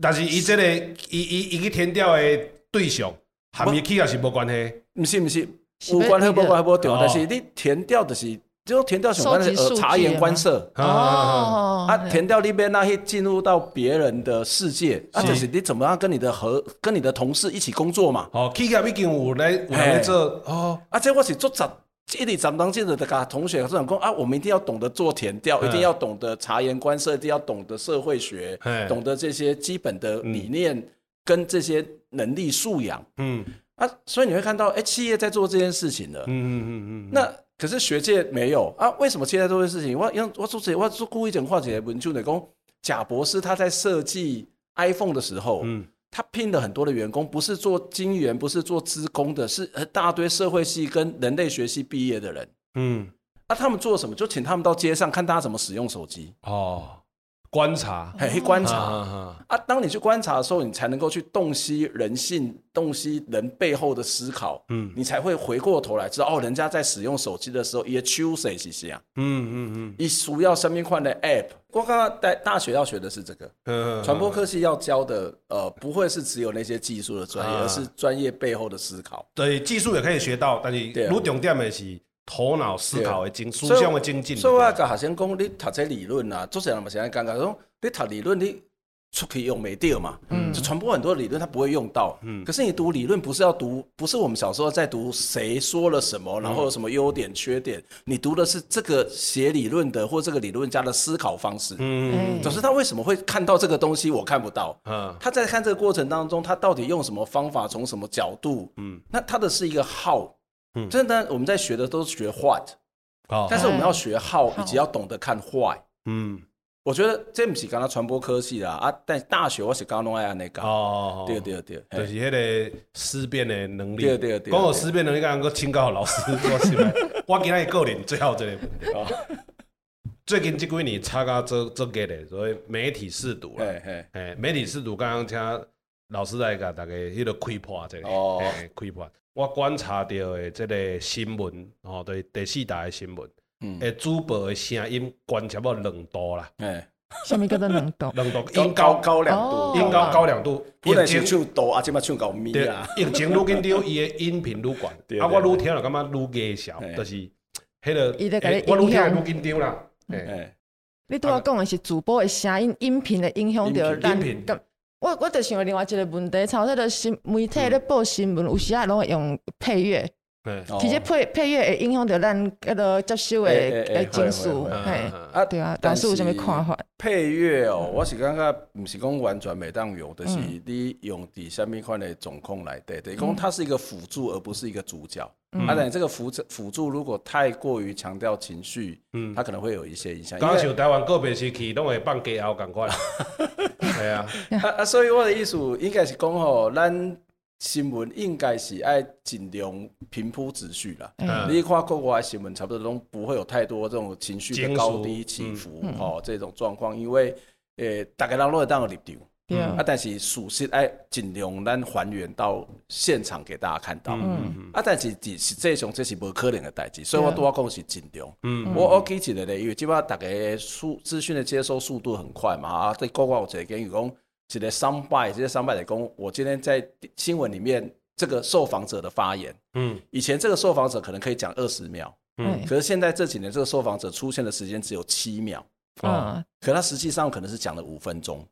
但是伊这个伊伊伊去填调的对象，和伊企业是无关系。毋是毋是，有关系无关系无重要，但是你填调就是，就田调相关的呃察言观色。哦。啊，填掉里边那些进入到别人的世界，啊，就是你怎么样跟你的和跟你的同事一起工作嘛。哦，企业已经有来有来做哦，啊，这我是做杂。一里咱当记者的噶同学这样讲啊，我们一定要懂得做田调，一定要懂得察言观色，一定要懂得社会学，懂得这些基本的理念跟这些能力素养。嗯啊，所以你会看到，哎，企业在做这件事情了。嗯嗯嗯嗯。那可是学界没有啊？为什么企业在做这件事情？我用我做这我做故意讲话这些文就得讲，贾博士他在设计 iPhone 的时候，嗯。他聘了很多的员工，不是做金源，不是做资工的，是一大堆社会系跟人类学系毕业的人。嗯，那、啊、他们做什么？就请他们到街上看大家怎么使用手机。哦。观察，嘿，观察啊！当你去观察的时候，你才能够去洞悉人性，洞悉人背后的思考。嗯，你才会回过头来知道，哦，人家在使用手机的时候，也 choose 是谁啊。嗯嗯嗯。以主要生命宽的 app，我刚刚在大学要学的是这个。嗯。传播科系要教的，呃，不会是只有那些技术的专业，而是专业背后的思考。对，技术也可以学到，但是如重点的是。头脑思考的精，思想的精进。所以我甲学生讲，你读这理论啊，做啥人嘛？现在刚刚说，你读理论，你出去用没掉嘛？嗯，就传播很多理论，他不会用到。嗯，可是你读理论，不是要读，不是我们小时候在读谁说了什么，然后有什么优点缺点。你读的是这个写理论的或这个理论家的思考方式。嗯，总是他为什么会看到这个东西，我看不到。嗯，他在看这个过程当中，他到底用什么方法，从什么角度？嗯，那他的是一个 how。嗯，真的，我们在学的都是学 what，哦，但是我们要学 how，以及要懂得看 why。嗯，我觉得这不是刚刚传播科系啦啊，但大学我是刚弄爱那个。哦，对对对，就是那个思辨的能力。对对对，讲我思辨能力，刚刚请教老师，我是 我今天个人最后这个问题。最近这几年参加这这个的，所以媒体试读了。哎哎，媒体试读，刚刚听老师在讲大概迄个开破这个，哦，开破。我观察到的这个新闻，哦，对第四台的新闻，嗯，诶，主播的声音关差不多两度啦，诶，什么叫做两度？两度音高高两度，音高高两度，本来是唱大，啊，即马唱到咪啊，疫情愈紧张，伊的音频愈悬，啊，我愈听了感觉愈低小，就是迄个，我愈听愈紧张啦，诶诶，你拄仔讲的是主播的声音音频的影响着咱。我我就想另外一个问题，像这个新媒体咧报新闻，有时啊拢会用配乐。其实配配乐会影响到咱迄个接收的诶情绪，嘿，啊对啊，老师有啥物看法？配乐哦，我是感觉毋是讲完全袂当用，就是你用伫啥物款的状况来对，等于讲它是一个辅助，而不是一个主角。啊，但这个辅辅助如果太过于强调情绪，嗯，它可能会有一些影响。刚像台湾个别时期拢会放假后赶快，系啊，啊，所以我的意思应该是讲吼，咱。新闻应该是爱尽量平铺直叙啦。嗯、你看国外新闻，差不多都不会有太多这种情绪的高低起伏，吼、嗯，这种状况，因为诶、欸，大家人都会当有立场，嗯、啊，但是属实爱尽量咱还原到现场给大家看到，嗯、啊，但是实际上这是不可能的代志，所以我都要讲是尽量。嗯，我我记起来咧，因为基本上大家速资讯的接收速度很快嘛，啊，在国外有一个建议讲。这些商败，这些商败的公，我今天在新闻里面这个受访者的发言，嗯，以前这个受访者可能可以讲二十秒，嗯，可是现在这几年这个受访者出现的时间只有七秒，啊，可他实际上可能是讲了五分钟，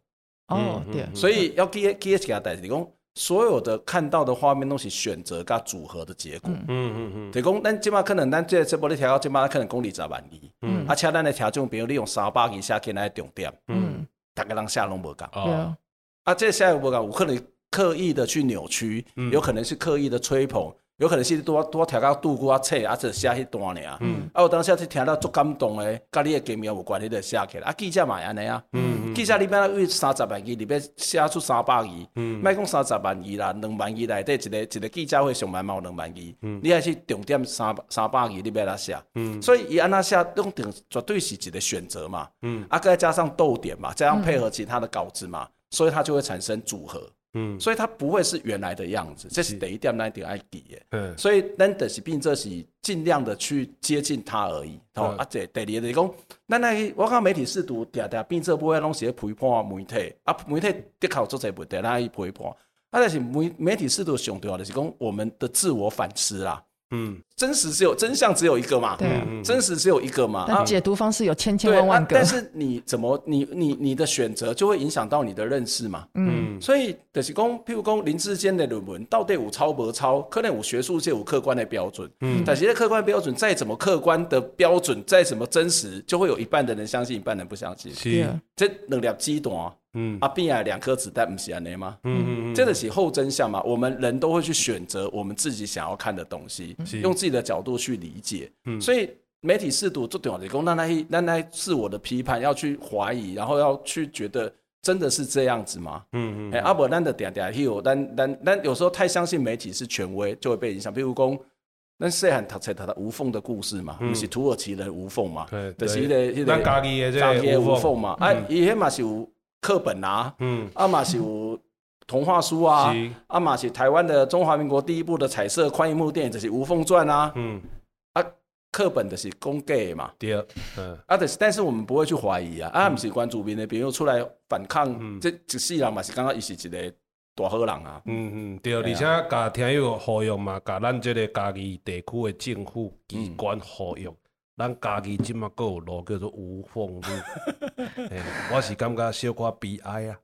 哦，对，所以要给给给他带提供所有的看到的画面都是选择跟组合的结果，嗯。嗯嗯，提供，但起码可能咱这这波的调，起码可能公里十万里，嗯，而且咱的调种，比如利用三百几下给来重点，嗯，大概让下拢无讲，哦。啊，这下我讲，有可能刻意的去扭曲，嗯、有可能是刻意的吹捧，有可能是多多调到度过啊，切啊，就写一段呢啊。啊，我当时去听到足感动的，跟你的节目有关系的写起来。啊，记者嘛安尼啊，嗯、记者里边为三十万字，里边写出三百字，卖讲、嗯、三十万字啦，两万字内底一个一个记者会上万毛两万字，嗯、你还是重点三三百字里边来写。嗯、所以伊安那写，用定绝对是一个选择嘛。嗯、啊，再加上逗点嘛，这样配合其他的稿子嘛。嗯所以它就会产生组合，嗯，所以它不会是原来的样子，这是第一点，那一点爱记。的，嗯，所以咱就是变这是尽量的去接近它而已，哦，啊，这第二就是讲，那那我看媒体试图，嗲嗲变这不会拢是批判媒体，啊，媒体的确做这问题，咱去批判，啊，但是媒媒体试图上重要的是讲我们的自我反思啦。嗯，真实只有真相只有一个嘛？对，真实只有一个嘛？但解读方式有千千万万个。但是你怎么你你你的选择就会影响到你的认识嘛？嗯，所以就是讲，譬如讲林志坚的论文到底有超不超？可能有学术界有客观的标准，嗯，但其实客观标准再怎么客观的标准，再怎么真实，就会有一半的人相信，一半人不相信。是啊，这两粒鸡蛋。嗯，啊，变啊两颗子弹不是安尼吗？嗯嗯嗯，这个是后真相嘛？我们人都会去选择我们自己想要看的东西，用自己的角度去理解。嗯，所以媒体试读最重要的功，那那那那自我的批判要去怀疑，然后要去觉得真的是这样子吗？嗯嗯，哎，阿伯咱的点点有，但但但有时候太相信媒体是权威，就会被影响。比如讲，那细汉读册读的无缝的故事嘛，不是土耳其人无缝嘛？对，就是那个那家己的家己吴凤嘛？哎，以前嘛是有。课本啊，嗯，阿嘛是有童话书啊，啊嘛是台湾的中华民国第一部的彩色宽银幕电影，就是《无凤传》啊，嗯，啊，课本的是公给嘛，对，嗯，啊，但是但是我们不会去怀疑啊，啊，不是关注民的，比如出来反抗，这一世人嘛是刚刚伊是一个大好人啊，嗯嗯，对，而且甲听友呼吁嘛，甲咱这个家己地区的政府机关呼吁。咱家己即马个有路叫做无缝路，我是感觉小可悲哀啊。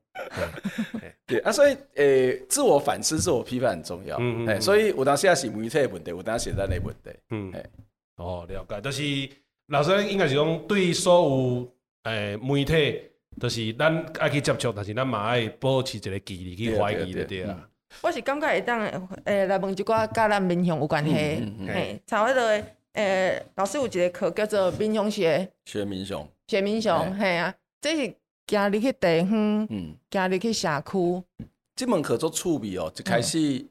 对啊，所以诶、欸，自我反思、自我批判很重要。嗯嗯，嗯。所以有当时也是媒体的问题，有当时是咱的问题。嗯。哦，了解。就是老师应该是讲，对所有诶、欸、媒体，就是咱爱去接触，但是咱嘛爱保持一个距离去怀疑的对啊。我是感觉会当诶来问一寡甲咱民雄有关系，嘿，差不多。诶、欸，老师有一个课叫做民雄学，学民雄，学民雄，嘿。啊，这是行入去地方，嗯，行入去社区。这门课做趣味哦，一开始、嗯、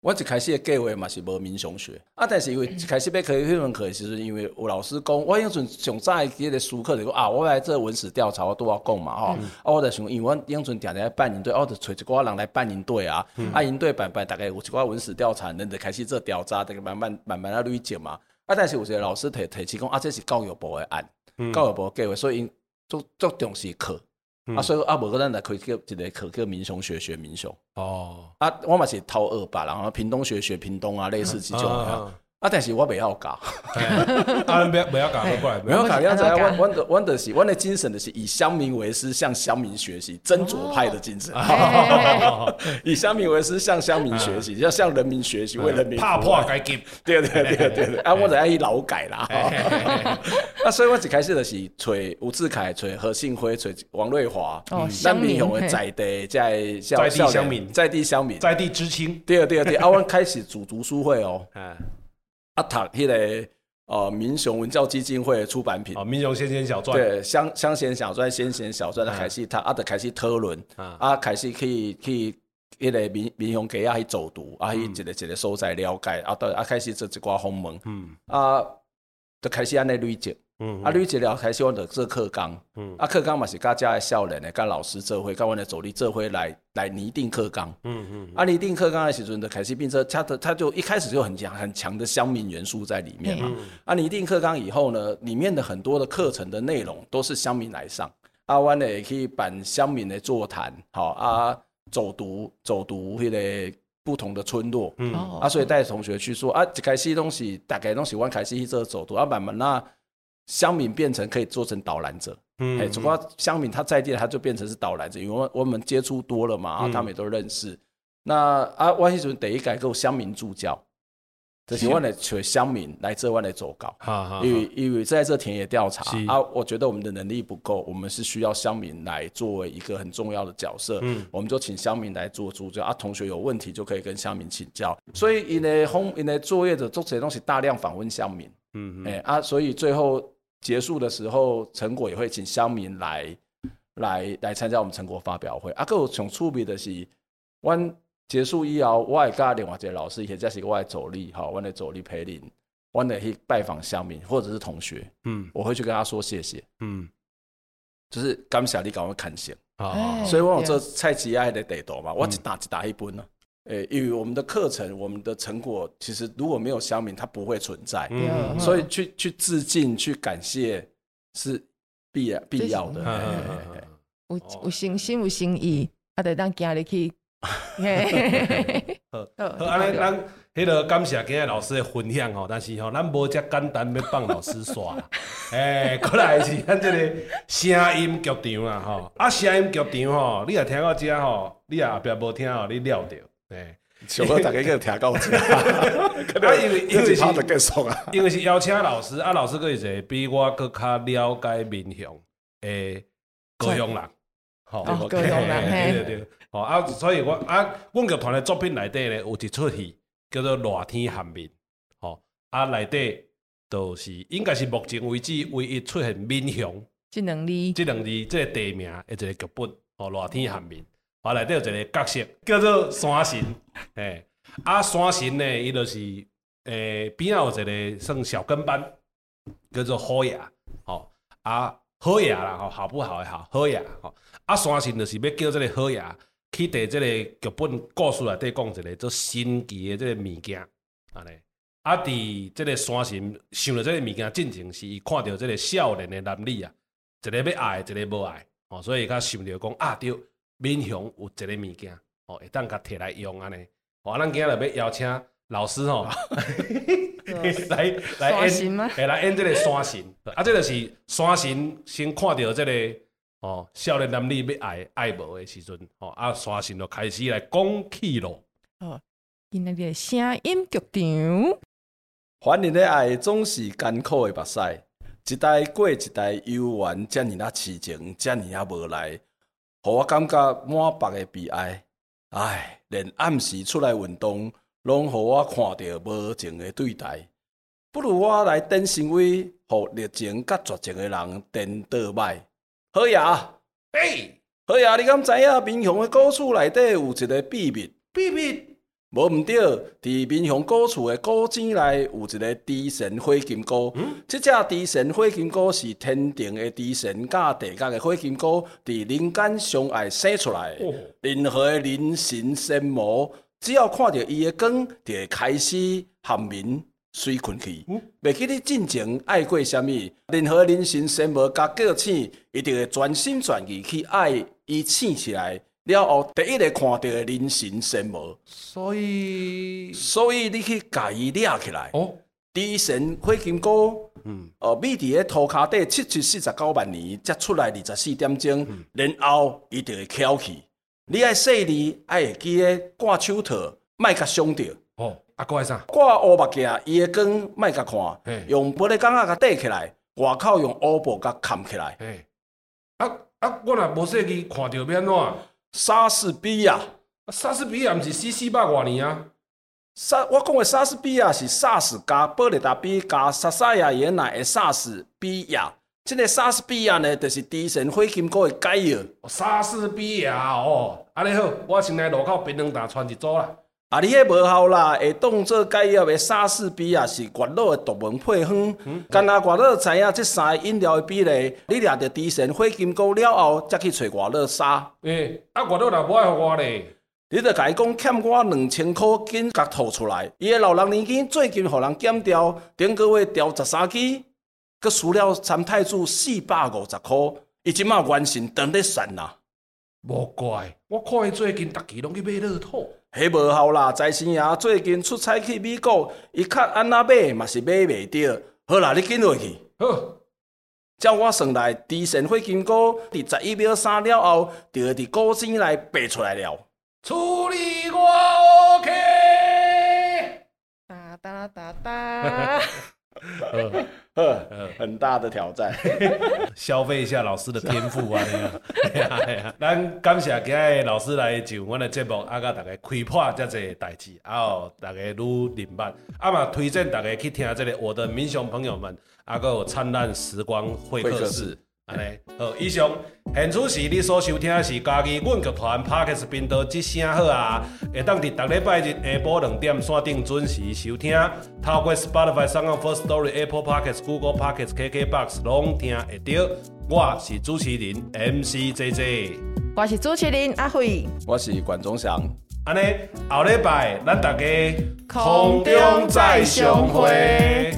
我一开始的计划嘛是无民雄学，啊，但是因为 一开始要开这门课，其实因为有老师讲，我因阵上早记个书课就讲啊，我来这文史调查，我都要讲嘛，吼、嗯，啊，我就想，因为我因阵定定办营队，我就找一寡人来办营队啊，嗯、啊，营队办办，大概有一寡文史调查，人就开始做调查，大概慢慢慢慢啊累积嘛。啊！但是有一个老师提提起讲啊，这是教育部的案，嗯、教育部计划，所以因足足重视课，嗯、啊，所以啊，无个咱来开一个一个课叫民雄学学民雄。哦，啊，我嘛是头二吧，然后屏东学学屏东啊，类似这种。啊，啊！但是我袂晓教，啊，袂袂晓教，过来，袂晓教。要知影，阮阮的阮的是，我的精神的是以乡民为师，向乡民学习，真左派的精神。以乡民为师，向乡民学习，要向人民学习，为人民怕破改革。对对对对对，啊，我就爱去劳改啦。啊，所以我一开始就是找吴志凯，找何信辉，找王瑞华，咱民雄的在地在在地乡民，在地乡民，在地知青。对对对，啊，阮开始组读书会哦。啊，读迄个呃民雄文教基金会的出版品，哦，民雄先贤小传，对，乡乡贤小传，先贤小传，开始他啊，就开始讨论，啊，开始去去迄个民民雄街啊去走读，啊，去一个一个所在了解，啊，到啊开始做一寡访问，嗯，啊，就开始安尼累积。嗯，啊，吕捷了开始我的做课纲，嗯，啊，课纲嘛是加加的少年的，跟老师做会，跟我的助理做会来来拟定课纲，嗯嗯，啊，拟定课纲的时阵的开始变成，他的他就一开始就很强很强的乡民元素在里面嘛，嗯、啊，拟定课纲以后呢，里面的很多的课程的内容都是乡民来上，啊，湾呢也可以办乡民的座谈，好啊，走读走读迄个不同的村落，嗯，啊，所以带同学去说啊，一开始东西大概东西我开始去做走读，啊，慢慢那。乡民变成可以做成导览者，嗯，哎，只不过乡民他在地，他就变成是导览者，因为我我们接触多了嘛，啊，他们也都认识。嗯、那啊，我迄阵第一改够乡民助教，就是我来找乡民来这湾来走稿，因为因为在这田野调查啊，我觉得我们的能力不够，我们是需要乡民来作为一个很重要的角色，嗯，我们就请乡民来做助教啊，同学有问题就可以跟乡民请教，所以因为后因为作业的做这些东西大量访问乡民，嗯嗯，哎啊，所以最后。结束的时候，成果也会请乡民来来来参加我们成果发表会。啊，个有上趣味的是，我结束以后，我会跟另外一个老师，或者是我的助理，哈，我的助理陪领，我会去拜访乡民或者是同学，嗯，我会去跟他说谢谢，嗯，就是感谢你给我看见，啊，所以我有做菜市仔的地图嘛，我一打一打一本呢。诶，因为我们的课程，我们的成果，其实如果没有乡民，它不会存在。嗯，所以去去致敬、去感谢是必要必要的。有有诚心、有心意，啊，得当行入去。好，好，安尼咱迄个感谢今日老师的分享吼，但是吼，咱无遮简单要放老师煞。诶，过来是咱这个声音剧场啊，吼，啊，声音剧场吼，你也听到遮吼，你也后壁无听吼，你了着。对，想要大家个听到这，啊，因为因为是因为是邀请老师啊，老师佫是一个比我佫较了解民雄诶高雄人，好，高雄人，对对对，好啊，所以我啊，阮剧团的作品内底咧有一出戏叫做《热天寒面》，吼。啊，内底就是应该是目前为止唯一出现民雄这两字，这两字这个地名诶，一个剧本，吼，《热天寒面》。啊，内底有一个角色叫做山神，诶，啊，山神呢，伊就是诶边仔有一个算小跟班，叫做好爷，吼，啊，好爷啦，吼，好不好？好，好爷，吼，啊，山神就是要叫这个好爷去伫这个剧本故事内底讲一个做神奇的这个物件，安尼，啊，伫这个山神想着这个物件进前是伊看到这个少年的男女啊，一个要爱，一个无爱，吼，所以他想着讲啊，对。民雄有一个物件，哦，会当甲摕来用安尼，哦，咱今日要邀请老师吼，来来演，来演即个山神，啊，这个是山神先看到这个哦，少年男女要爱爱无的时阵，哦，啊，山神就开始来讲起咯。哦，今日的声音剧场，凡人的爱总是艰苦的目屎，一代过一代，犹原遮尔啊痴情，遮尔啊无来。互我感觉满腹的悲哀，唉，连暗时出来运动，拢互我看到无情的对待。不如我来展身为，互热情甲绝情的人颠倒摆。好呀，嘿，好呀，你敢知影民雄的故事内底有一个秘密？秘密？无毋对，伫民雄古厝的古井内有一个猪神火金菇。嗯，这只猪神火金菇是天庭的猪神甲地角的火金菇，伫人间相爱生出来的。哦、任何的人神仙魔，只要看到伊的光，就会开始含眠睡困去。嗯，袂记你进前爱过啥物，任何人神仙魔甲个醒，一定会全心全意去爱伊醒起来。了后，第一个看到的人神仙魔，所以，所以你去甲伊抓起来，哦，猪神火金菇，嗯，哦，米伫个涂骹底七七四十九万年，才出来二十四点钟，嗯、然后伊就会翘起。你爱细腻，爱会记个挂手套，莫甲伤着。哦，啊，挂啥？挂乌目镜，伊个光卖甲看，用玻璃钢啊甲戴起来，外口用乌布甲盖起来。嘿，啊啊，我若无细记看着变怎？莎士比亚，莎士比亚毋是死四百外年啊？莎，我讲的莎士比亚是莎士加布列达比加莎莎亚原来的莎士比亚。这个莎士比亚呢，就是低神火金哥的解药。莎士比亚哦，安尼好，我先来路口槟榔摊传一组啦。啊，你迄无效啦，会当做解药的莎士比亚是月老的独门配方。嗯，干那月老知影即三个饮料的比例，你掠着低神火金菇了后，再去找月老杀。诶、欸，啊，月老若无爱互我咧，你著甲伊讲欠我两千块，紧甲吐出来。伊个老人年纪最近互人减掉，顶个月调十三支。佮输了三太子四百五十块，伊即马完成等咧算啦。无怪，我看伊最近逐期拢去买乐透。迄无效啦，财神爷最近出差去美国，伊较安那买嘛是买袂着。好啦，你紧落去。好，照我算来，猪神火金菇伫十一秒三了后，就会伫股市内爬出来了。处理我 OK。哒哒哒哒。很大的挑战，消费一下老师的天赋啊！哎呀哎呀，咱感谢今日老师来上我的节目，啊，甲大家开破这些代志，啊，后大家愈明白，啊嘛推荐大家去听这个我的民雄朋友们，啊，有灿烂时光会客室。安尼好，以上现此时你所收听的是家己阮剧团 Parkes 频道之声好啊，会当伫逐礼拜日下晡两点线顶准时收听，透过 Spotify、SoundOn、First Story、Apple Parkes、Google Parkes、KKBox 拢听会到。我是主持人 MC JJ，我是主持人阿辉，我是管中祥。安尼后礼拜咱大家空中再相会。